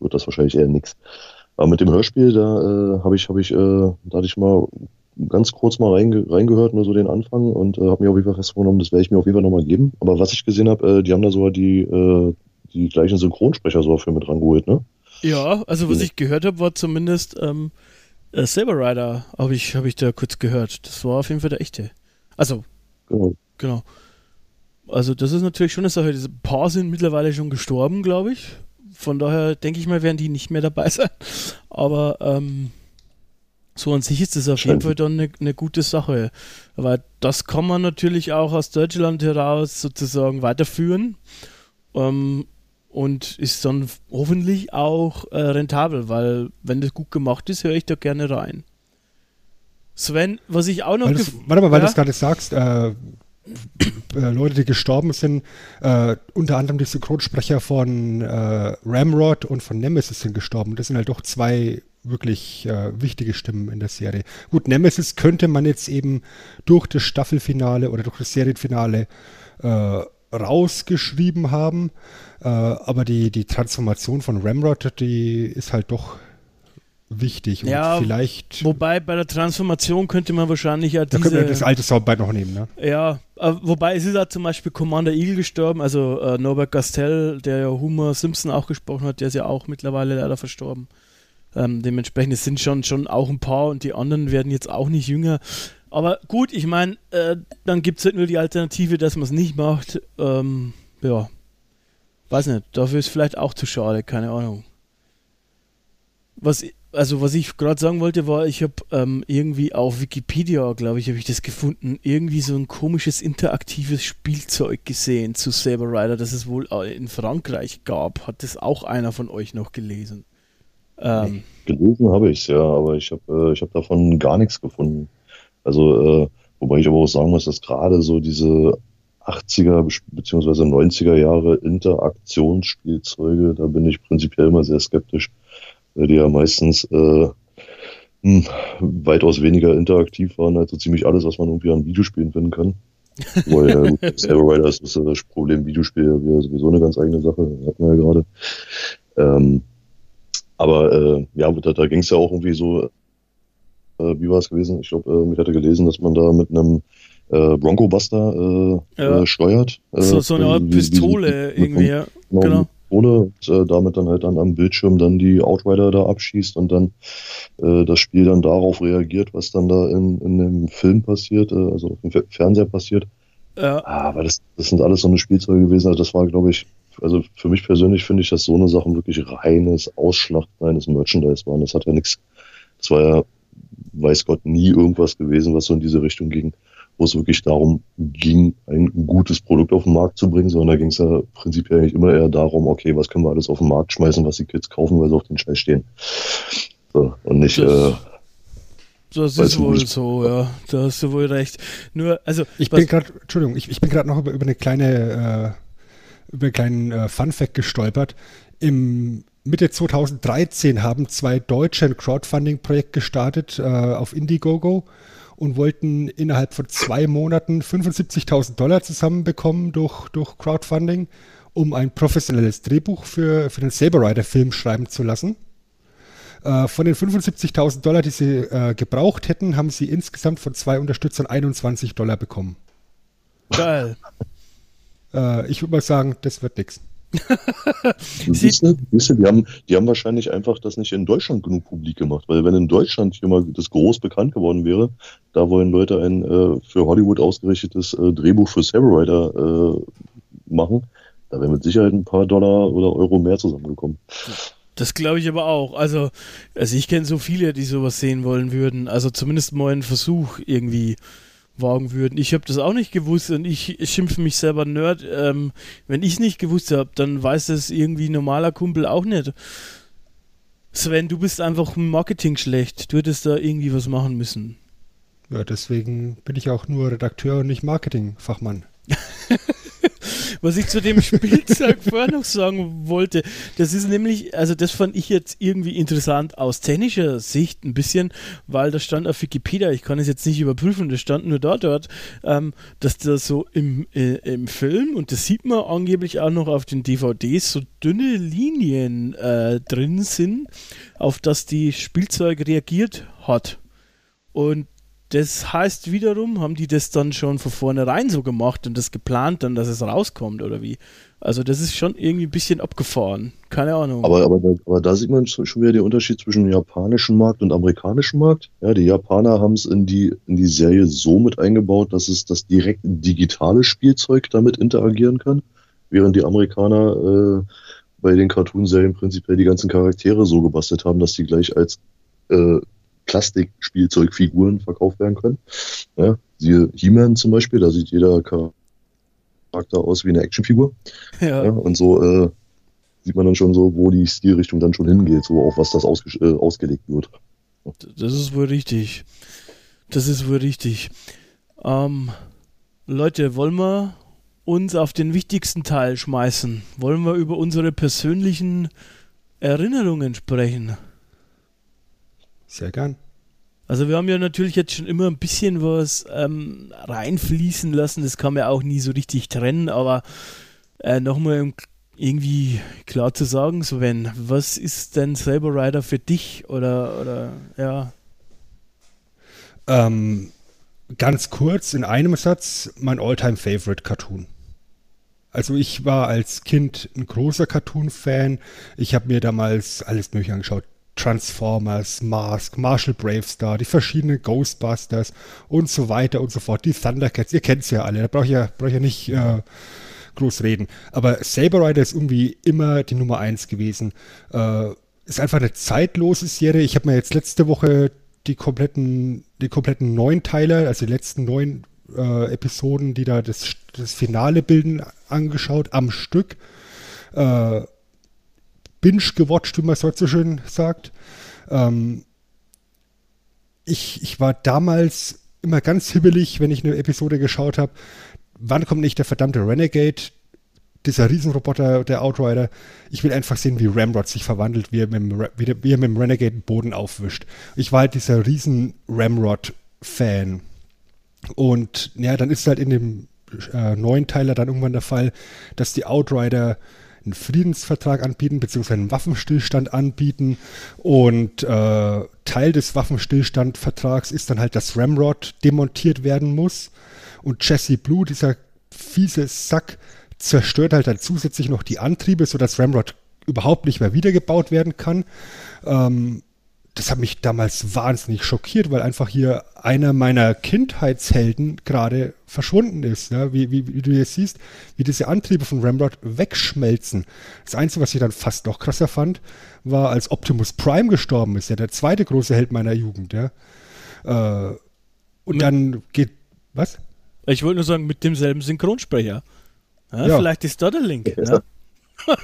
wird das wahrscheinlich eher nix. Aber mit dem Hörspiel, da äh, habe ich, habe ich, äh, da hatte ich mal ganz kurz mal reinge reingehört, nur so den Anfang und äh, habe mir auf jeden Fall fest vorgenommen, das werde ich mir auf jeden Fall nochmal geben. Aber was ich gesehen habe, äh, die haben da sogar die, äh, die gleichen Synchronsprecher sogar für mit rangeholt, ne? Ja, also was Ja. ich gehört habe, war zumindest ähm, äh, Saber Rider, habe ich, hab ich da kurz gehört. Das war auf jeden Fall der echte. Also, Genau. genau. Also das ist natürlich schon eine Sache. Diese paar sind mittlerweile schon gestorben, glaube ich. Von daher denke ich mal, werden die nicht mehr dabei sein. Aber ähm, so an sich ist das auf jeden Fall dann eine, eine gute Sache. Weil das kann man natürlich auch aus Deutschland heraus sozusagen weiterführen. Ähm, und ist dann hoffentlich auch äh, rentabel, weil wenn das gut gemacht ist, höre ich da gerne rein. Sven, was ich auch noch das, warte mal, weil Ja? du es gerade sagst, äh, äh, Leute, die gestorben sind, äh, unter anderem die Synchronsprecher von äh, Ramrod und von Nemesis sind gestorben. Das sind halt doch zwei wirklich äh, wichtige Stimmen in der Serie. Gut, Nemesis könnte man jetzt eben durch das Staffelfinale oder durch das Serienfinale äh, rausgeschrieben haben, äh, aber die, die Transformation von Ramrod, die ist halt doch wichtig und Ja, vielleicht Wobei bei der Transformation könnte man wahrscheinlich ja da können wir diese, das alte Soundbite noch nehmen, ne? ja, äh, wobei es ist ja zum Beispiel Commander Eagle gestorben, also äh, Norbert Gastel, der ja Homer Simpson auch gesprochen hat, der ist ja auch mittlerweile leider verstorben. Ähm, dementsprechend es sind schon schon auch ein paar und die anderen werden jetzt auch nicht jünger. Aber gut, ich meine, äh, dann gibt es halt nur die Alternative, dass man es nicht macht. Ähm, ja. Weiß nicht, dafür ist vielleicht auch zu schade, keine Ahnung. Was, also was ich gerade sagen wollte, war, ich habe ähm, irgendwie auf Wikipedia, glaube ich, habe ich das gefunden, irgendwie so ein komisches interaktives Spielzeug gesehen zu Saber Rider, das es wohl äh, in Frankreich gab. Hat das auch einer von euch noch gelesen? Ähm, Gelesen habe ich es, ja, aber ich habe äh, hab davon gar nichts gefunden. Also, äh, wobei ich aber auch sagen muss, dass gerade so diese 80er bzw. 90er Jahre Interaktionsspielzeuge, da bin ich prinzipiell immer sehr skeptisch, die ja meistens äh, mh, weitaus weniger interaktiv waren als so ziemlich alles, was man irgendwie an Videospielen finden kann. Weil ja, gut, Saber Rider ist das Problem Videospiel ja sowieso eine ganz eigene Sache, hatten wir ja gerade. Ähm, aber äh, ja, da, da ging es ja auch irgendwie so, äh, wie war es gewesen? Ich glaube, äh, ich hatte gelesen, dass man da mit einem äh, Bronco Buster äh, Ja. äh, steuert. Äh, so, so eine Art Pistole wie- irgendwie, ja. Genau, Genau. Pistole und äh, damit dann halt dann am Bildschirm dann die Outrider da abschießt und dann äh, das Spiel dann darauf reagiert, was dann da in, in dem Film passiert, äh, also auf dem Fe- Fernseher passiert. Ja. Ah, Aber das, das sind alles so eine Spielzeuge gewesen. Also das war, glaube ich, also für mich persönlich finde ich, dass so eine Sachen wirklich reines Ausschlachten eines Merchandise waren. Das hat ja nichts, das war ja, weiß Gott, nie irgendwas gewesen, was so in diese Richtung ging, wo es wirklich darum ging, ein gutes Produkt auf den Markt zu bringen, sondern da ging es ja prinzipiell eigentlich immer eher darum, okay, was können wir alles auf den Markt schmeißen, was die Kids kaufen, weil sie auf den Scheiß stehen. So, und nicht, Das- äh, Das ist wohl nicht. so, ja. Da hast du wohl recht. Nur, also, Ich bin gerade, Entschuldigung, ich, ich bin gerade noch über, über eine kleine, äh, über einen kleinen äh, Funfact gestolpert. Im Mitte 2013 haben zwei Deutsche ein Crowdfunding-Projekt gestartet äh, auf Indiegogo und wollten innerhalb von zwei Monaten 75.000 Dollar zusammenbekommen durch, durch Crowdfunding, um ein professionelles Drehbuch für, für den Saber Rider-Film schreiben zu lassen. Äh, von den 75.000 Dollar, die sie äh, gebraucht hätten, haben sie insgesamt von zwei Unterstützern 21 Dollar bekommen. geil. Äh, ich würde mal sagen, das wird nichts. Siehst du, siehst du, die, haben, die haben wahrscheinlich einfach das nicht in Deutschland genug publik gemacht, weil wenn in Deutschland hier mal das groß bekannt geworden wäre, da wollen Leute ein äh, für Hollywood ausgerichtetes äh, Drehbuch für Rider äh, machen, da wäre mit Sicherheit ein paar Dollar oder Euro mehr zusammengekommen. Das glaube ich aber auch. Also, also ich kenne so viele, die sowas sehen wollen würden. Also zumindest mal einen Versuch irgendwie wagen würden. Ich habe das auch nicht gewusst und ich schimpfe mich selber Nerd. Ähm, wenn ich es nicht gewusst habe, dann weiß es irgendwie ein normaler Kumpel auch nicht. Sven, du bist einfach im Marketing schlecht. Du hättest da irgendwie was machen müssen. Ja, deswegen bin ich auch nur Redakteur und nicht Marketingfachmann. Was ich zu dem Spielzeug vorher noch sagen wollte, das ist nämlich, also das fand ich jetzt irgendwie interessant aus technischer Sicht ein bisschen, weil da stand auf Wikipedia, ich kann es jetzt nicht überprüfen, das stand nur da dort, ähm, dass da so im, äh, im Film, und das sieht man angeblich auch noch auf den DVDs, so dünne Linien äh, drin sind, auf das die Spielzeug reagiert hat. Und das heißt wiederum, haben die das dann schon von vornherein so gemacht und das geplant dann, dass es rauskommt oder wie? Also das ist schon irgendwie ein bisschen abgefahren. Keine Ahnung. Aber, aber, da, aber da sieht man schon wieder den Unterschied zwischen dem japanischen Markt und amerikanischen Markt. Ja, die Japaner haben es in die, in die Serie so mit eingebaut, dass es das direkt digitale Spielzeug damit interagieren kann, während die Amerikaner äh, bei den Cartoonserien prinzipiell die ganzen Charaktere so gebastelt haben, dass die gleich als äh, Plastikspielzeugfiguren verkauft werden können. Ja, siehe He-Man zum Beispiel, da sieht jeder Charakter aus wie eine Actionfigur. ja. Ja, und so äh, sieht man dann schon so, wo die Stilrichtung dann schon hingeht, so auf was das ausge äh, ausgelegt wird. Das ist wohl richtig. Das ist wohl richtig. Ähm, Leute, wollen wir uns auf den wichtigsten Teil schmeißen? Wollen wir über unsere persönlichen Erinnerungen sprechen? Sehr gern. Also wir haben ja natürlich jetzt schon immer ein bisschen was ähm, reinfließen lassen. Das kann man auch nie so richtig trennen, aber äh, nochmal irgendwie klar zu sagen, Sven, was ist denn Saber Rider für dich? Oder, oder ja. Ähm, ganz kurz in einem Satz mein Alltime favorite Cartoon. Also ich war als Kind ein großer Cartoon-Fan. Ich habe mir damals alles mögliche angeschaut. Transformers, Mask, Marshall Bravestar, die verschiedenen Ghostbusters und so weiter und so fort. Die Thundercats, ihr kennt sie ja alle. Da brauche ich ja, brauch ich ja nicht äh, groß reden. Aber Saber Rider ist irgendwie immer die Nummer eins gewesen. Äh, ist einfach eine zeitlose Serie. Ich habe mir jetzt letzte Woche die kompletten, die kompletten neun Teile, also die letzten neun äh, Episoden, die da das, das Finale bilden, angeschaut am Stück. Äh, binge gewatcht, wie man es heute so schön sagt. Ähm, ich, ich war damals immer ganz hibbelig, wenn ich eine Episode geschaut habe. Wann kommt nicht der verdammte Renegade? Dieser Riesenroboter, der Outrider. Ich will einfach sehen, wie Ramrod sich verwandelt, wie er mit dem, wie, der, wie er mit dem Renegade den Boden aufwischt. Ich war halt dieser riesen Ramrod-Fan. Und ja, dann ist halt in dem äh, neuen Teiler dann irgendwann der Fall, dass die Outrider einen Friedensvertrag anbieten, beziehungsweise einen Waffenstillstand anbieten. Und äh, Teil des Waffenstillstandvertrags ist dann halt, dass Ramrod demontiert werden muss. Und Jesse Blue, dieser fiese Sack, zerstört halt dann zusätzlich noch die Antriebe, sodass Ramrod überhaupt nicht mehr wiedergebaut werden kann. Ähm, das hat mich damals wahnsinnig schockiert, weil einfach hier einer meiner Kindheitshelden gerade verschwunden ist. Ja? Wie, wie, wie, du jetzt siehst, wie diese Antriebe von Ramrod wegschmelzen. Das Einzige, was ich dann fast noch krasser fand, war, als Optimus Prime gestorben ist, ja, der zweite große Held meiner Jugend. Ja? Äh, und mit, dann geht. Was? Ich wollte nur sagen, mit demselben Synchronsprecher. Ja, ja. Vielleicht ist da der Link. Ja.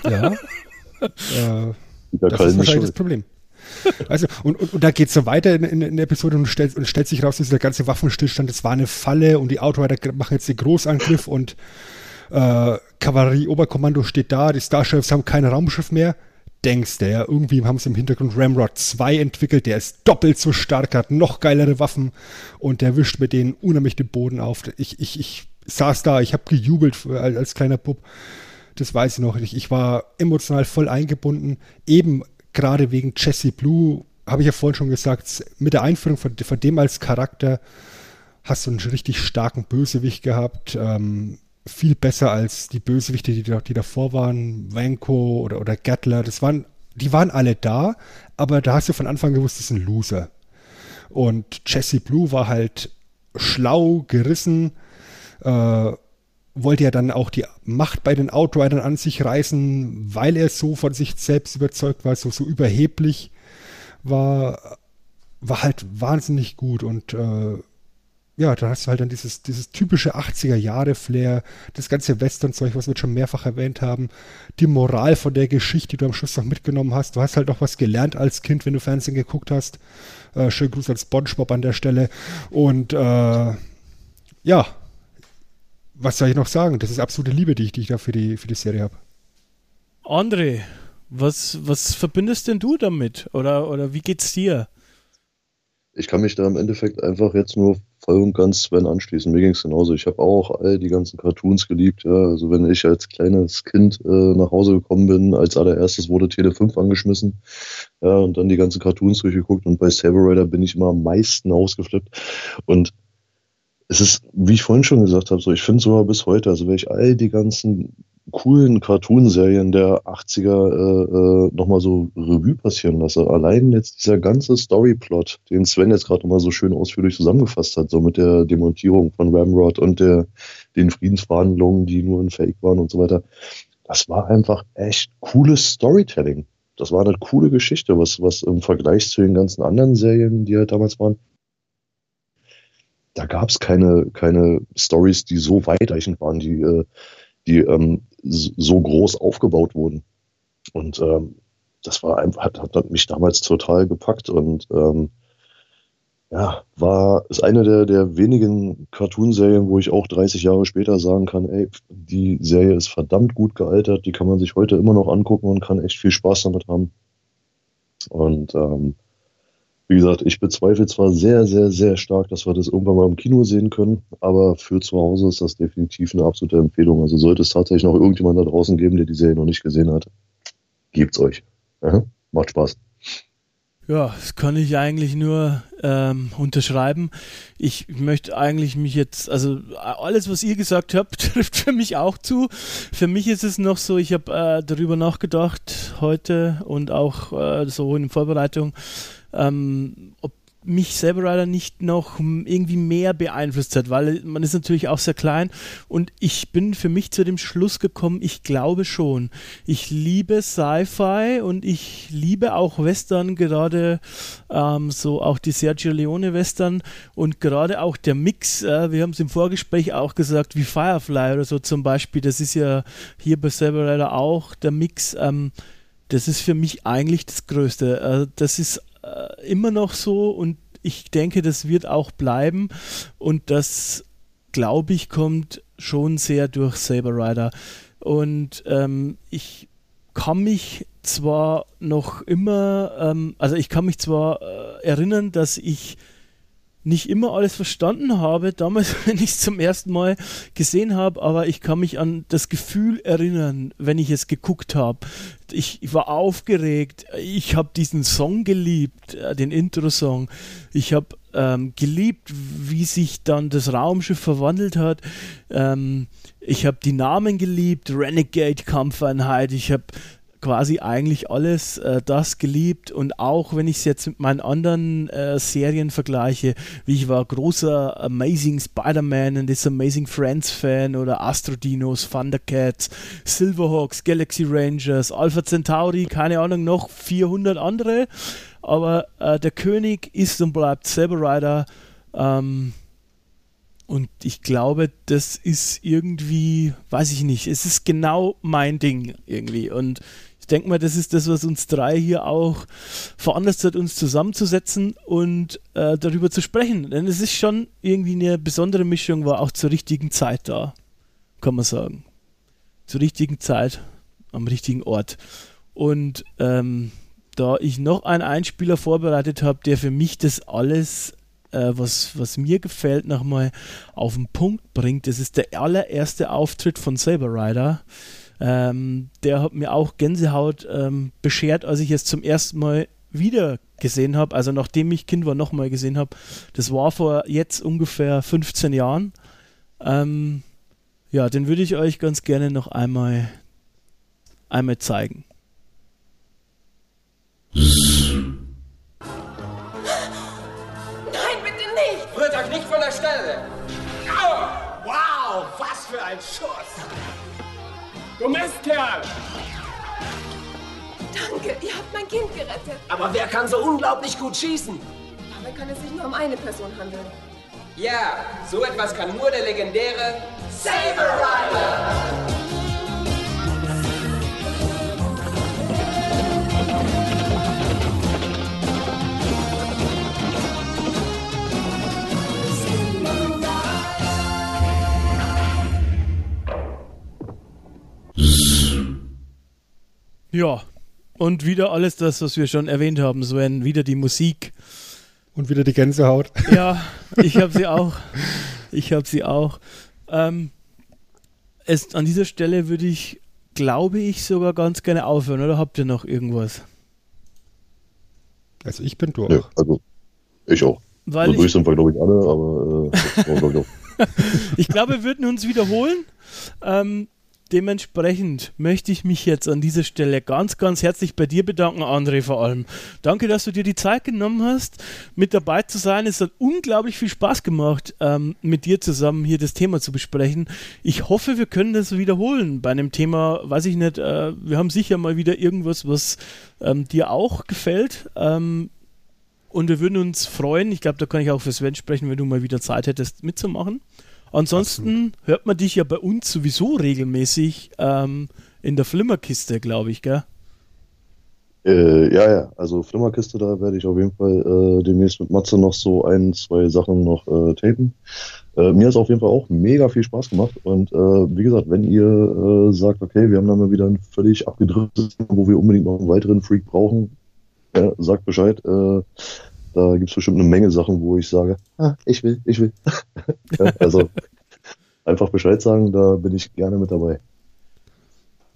ja. äh, das ist wahrscheinlich das Problem. Also, und, und, und da geht es so weiter in, in, in, der Episode und stellt, und stellt sich raus, dass der ganze Waffenstillstand, das war eine Falle und die Outrider machen jetzt den Großangriff und äh, Kavallerie-Oberkommando steht da, die Starships haben kein Raumschiff mehr. Denkst du, ja, irgendwie haben sie im Hintergrund Ramrod 2 entwickelt, der ist doppelt so stark, hat noch geilere Waffen und der wischt mit denen unheimlich den Boden auf. Ich, ich, ich saß da, ich habe gejubelt als, als kleiner Bub das weiß ich noch nicht. Ich war emotional voll eingebunden, eben gerade wegen Jesse Blue, habe ich ja vorhin schon gesagt, mit der Einführung von, von dem als Charakter hast du einen richtig starken Bösewicht gehabt. Ähm, viel besser als die Bösewichte, die, die davor waren, Vanko oder, oder Gatler. Das waren, die waren alle da, aber da hast du von Anfang gewusst, das ist ein Loser. Und Jesse Blue war halt schlau, gerissen, äh, wollte ja dann auch die Macht bei den Outridern an sich reißen, weil er so von sich selbst überzeugt war, so, so überheblich war, war halt wahnsinnig gut und äh, ja, da hast du halt dann dieses, dieses typische 80er-Jahre-Flair, das ganze Western-Zeug, was wir schon mehrfach erwähnt haben, die Moral von der Geschichte, die du am Schluss noch mitgenommen hast. Du hast halt auch was gelernt als Kind, wenn du Fernsehen geguckt hast. Äh, schönen Gruß an Spongebob an der Stelle. Und äh, ja, was soll ich noch sagen? Das ist absolute Liebe, die ich, die ich da für die, für die Serie habe. André, was, was verbindest denn du damit? Oder, oder wie geht's dir? Ich kann mich da im Endeffekt einfach jetzt nur voll und ganz Sven anschließen. Mir ging es genauso. Ich habe auch all die ganzen Cartoons geliebt. Ja. Also wenn ich als kleines Kind äh, nach Hause gekommen bin, als allererstes wurde Tele 5 angeschmissen ja, und dann die ganzen Cartoons durchgeguckt und bei Saber Rider bin ich immer am meisten ausgeflippt. Und es ist, wie ich vorhin schon gesagt habe, so ich finde sogar bis heute, also wenn ich all die ganzen coolen Cartoonserien der 80er äh, äh, nochmal so Revue passieren lasse, allein jetzt dieser ganze Storyplot, den Sven jetzt gerade nochmal so schön ausführlich zusammengefasst hat, so mit der Demontierung von Ramrod und der, den Friedensverhandlungen, die nur ein Fake waren und so weiter, das war einfach echt cooles Storytelling. Das war eine coole Geschichte, was, was im Vergleich zu den ganzen anderen Serien, die halt damals waren, da gab es keine, keine Stories, die so weitreichend waren, die, äh, die ähm, so groß aufgebaut wurden. Und ähm, das war einfach, hat, hat mich damals total gepackt und ähm, ja, war, ist eine der, der wenigen Cartoonserien, wo ich auch 30 Jahre später sagen kann, ey, die Serie ist verdammt gut gealtert, die kann man sich heute immer noch angucken und kann echt viel Spaß damit haben. Und ähm, wie gesagt, ich bezweifle zwar sehr, sehr, sehr stark, dass wir das irgendwann mal im Kino sehen können, aber für zu Hause ist das definitiv eine absolute Empfehlung. Also sollte es tatsächlich noch irgendjemand da draußen geben, der die Serie noch nicht gesehen hat, gebt's euch. Aha, macht Spaß. Ja, das kann ich eigentlich nur ähm, unterschreiben. Ich möchte eigentlich mich jetzt, also alles, was ihr gesagt habt, trifft für mich auch zu. Für mich ist es noch so, ich habe äh, darüber nachgedacht heute und auch äh, so in Vorbereitung, ähm, ob mich Rider nicht noch irgendwie mehr beeinflusst hat, weil man ist natürlich auch sehr klein und ich bin für mich zu dem Schluss gekommen, ich glaube schon. Ich liebe Sci-Fi und ich liebe auch Western, gerade ähm, so auch die Sergio Leone Western und gerade auch der Mix, äh, wir haben es im Vorgespräch auch gesagt, wie Firefly oder so zum Beispiel, das ist ja hier bei Rider auch der Mix, ähm, das ist für mich eigentlich das Größte. Äh, das ist äh, immer noch so und ich denke, das wird auch bleiben und das, glaube ich, kommt schon sehr durch Saber Rider. Und ähm, ich kann mich zwar noch immer, ähm, also ich kann mich zwar äh, erinnern, dass ich nicht immer alles verstanden habe, damals, wenn ich es zum ersten Mal gesehen habe, aber ich kann mich an das Gefühl erinnern, wenn ich es geguckt habe. Ich, ich, war aufgeregt, ich habe diesen Song geliebt, äh, den Intro-Song. Ich habe ähm, geliebt, wie sich dann das Raumschiff verwandelt hat. Ähm, ich habe die Namen geliebt, Renegade Kampfeinheit. Ich habe quasi eigentlich alles äh, das geliebt und auch wenn ich es jetzt mit meinen anderen äh, Serien vergleiche, wie ich war großer Amazing Spider-Man und das Amazing Friends Fan oder Astro Dinos, Thundercats, Silverhawks, Galaxy Rangers, Alpha Centauri, keine Ahnung, noch 400 andere, aber äh, der König ist und bleibt Saber Rider ähm, und ich glaube, das ist irgendwie, weiß ich nicht, es ist genau mein Ding irgendwie. Und ich denke mal, das ist das, was uns drei hier auch veranlasst hat, uns zusammenzusetzen und äh, darüber zu sprechen. Denn es ist schon irgendwie eine besondere Mischung, war auch zur richtigen Zeit da, kann man sagen. Zur richtigen Zeit, am richtigen Ort. Und ähm, da ich noch einen Einspieler vorbereitet habe, der für mich das alles äh, was, was mir gefällt, nochmal auf den Punkt bringt. Das ist der allererste Auftritt von Saber Rider. Ähm, der hat mir auch Gänsehaut ähm, beschert, als ich es zum ersten Mal wieder gesehen habe, also nachdem ich Kind war, nochmal gesehen habe. Das war vor jetzt ungefähr 15 Jahren. Ähm, ja, den würde ich euch ganz gerne noch einmal, einmal zeigen. Nein, bitte nicht! Rührt euch nicht von der Stelle! Au! Wow, was für ein Schuss! Du Mistkerl! Danke, ihr habt mein Kind gerettet. Aber wer kann so unglaublich gut schießen? Dabei kann es sich nur um eine Person handeln. Ja, so etwas kann nur der legendäre Saber Rider! Ja, und wieder alles das, was wir schon erwähnt haben, Sven, wieder die Musik. Und wieder die Gänsehaut. Ja, ich habe sie auch. Ich habe sie auch. Ähm, es, an dieser Stelle würde ich, glaube ich, sogar ganz gerne aufhören. Oder habt ihr noch irgendwas? Also ich bin durch. Ja, also ich auch. Weil also ich- durch sind wir, glaube ich, alle, aber äh, ich. Ich glaube, wir würden uns wiederholen. Ähm, dementsprechend möchte ich mich jetzt an dieser Stelle ganz, ganz herzlich bei dir bedanken, André vor allem. Danke, dass du dir die Zeit genommen hast, mit dabei zu sein. Es hat unglaublich viel Spaß gemacht, ähm, mit dir zusammen hier das Thema zu besprechen. Ich hoffe, wir können das wiederholen bei einem Thema, weiß ich nicht, äh, wir haben sicher mal wieder irgendwas, was ähm, dir auch gefällt. Ähm, und wir würden uns freuen, ich glaube, da kann ich auch für Sven sprechen, wenn du mal wieder Zeit hättest, mitzumachen. Ansonsten hört man dich ja bei uns sowieso regelmäßig ähm, in der Flimmerkiste, glaube ich, gell? Äh, ja, ja, also Flimmerkiste, da werde ich auf jeden Fall äh, demnächst mit Matze noch so ein, zwei Sachen noch äh, tapen. Äh, mir hat es auf jeden Fall auch mega viel Spaß gemacht und äh, wie gesagt, wenn ihr äh, sagt, okay, wir haben da mal wieder ein völlig abgedrücktes, wo wir unbedingt noch einen weiteren Freak brauchen, ja, sagt Bescheid. Da gibt es bestimmt eine Menge Sachen, wo ich sage, ah, ich will, ich will. ja, also einfach Bescheid sagen, da bin ich gerne mit dabei.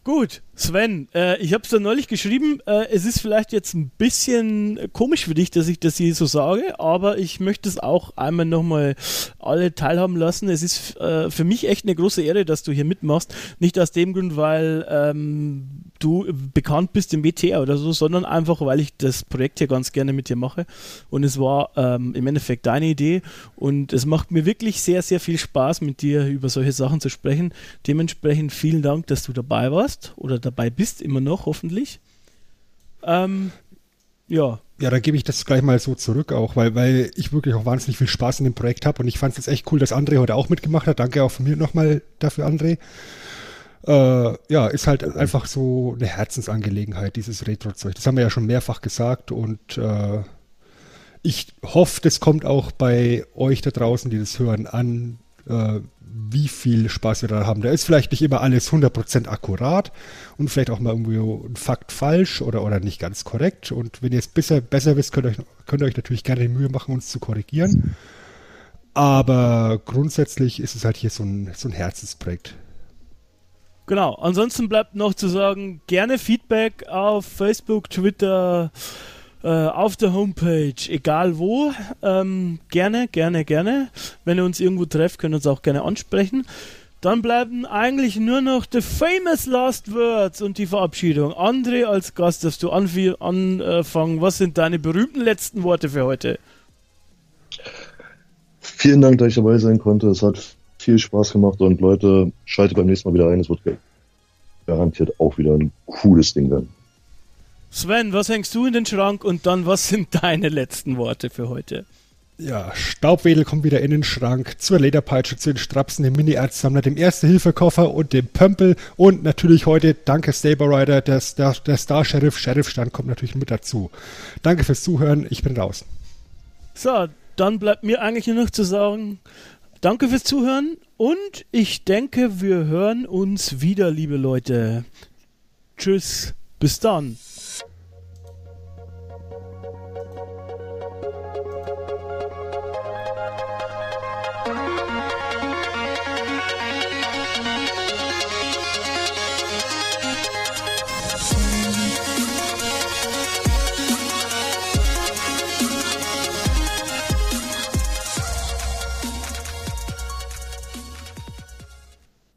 Gut, Sven, äh, ich habe es da neulich geschrieben. Äh, es ist vielleicht jetzt ein bisschen komisch für dich, dass ich das hier so sage, aber ich möchte es auch einmal nochmal alle teilhaben lassen. Es ist äh, für mich echt eine große Ehre, dass du hier mitmachst. Nicht aus dem Grund, weil ähm, du bekannt bist im WTR oder so, sondern einfach, weil ich das Projekt hier ganz gerne mit dir mache. Und es war ähm, im Endeffekt deine Idee und es macht mir wirklich sehr, sehr viel Spaß, mit dir über solche Sachen zu sprechen. Dementsprechend vielen Dank, dass du dabei warst oder dabei bist, immer noch, hoffentlich. Ähm, ja. Ja, dann gebe ich das gleich mal so zurück auch, weil, weil ich wirklich auch wahnsinnig viel Spaß in dem Projekt habe und ich fand es jetzt echt cool, dass André heute auch mitgemacht hat. Danke auch von mir nochmal dafür, André. Äh, ja, ist halt einfach so eine Herzensangelegenheit, dieses Retro-Zeug. Das haben wir ja schon mehrfach gesagt und äh, ich hoffe, das kommt auch bei euch da draußen, die das hören, an, äh, wie viel Spaß wir da haben. Da ist vielleicht nicht immer alles 100% akkurat und vielleicht auch mal irgendwie ein Fakt falsch oder, oder nicht ganz korrekt. Und wenn ihr es besser, besser wisst, könnt ihr, euch, könnt ihr euch natürlich gerne die Mühe machen, uns zu korrigieren. Aber grundsätzlich ist es halt hier so ein, so ein Herzensprojekt. Genau. Ansonsten bleibt noch zu sagen, gerne Feedback auf Facebook, Twitter, äh, auf der Homepage, egal wo. Ähm, gerne, gerne, gerne. Wenn ihr uns irgendwo trefft, könnt ihr uns auch gerne ansprechen. Dann bleiben eigentlich nur noch the famous last words und die Verabschiedung. André als Gast darfst du anfangen. Was sind deine berühmten letzten Worte für heute? Vielen Dank, dass ich dabei sein konnte. Es hat viel Spaß gemacht und Leute, schaltet beim nächsten Mal wieder ein. Es wird garantiert auch wieder ein cooles Ding werden. Sven, was hängst du in den Schrank und dann was sind deine letzten Worte für heute? Ja, Staubwedel kommt wieder in den Schrank, zur Lederpeitsche, zu den Strapsen, dem Mini-Erzsammler, dem Erste-Hilfe-Koffer und dem Pömpel und natürlich heute, danke Saber Rider, der, der, der Star-Sheriff, Sheriff-Stand kommt natürlich mit dazu. Danke fürs Zuhören, ich bin raus. So, dann bleibt mir eigentlich nur noch zu sagen, danke fürs Zuhören und ich denke, wir hören uns wieder, liebe Leute. Tschüss, bis dann.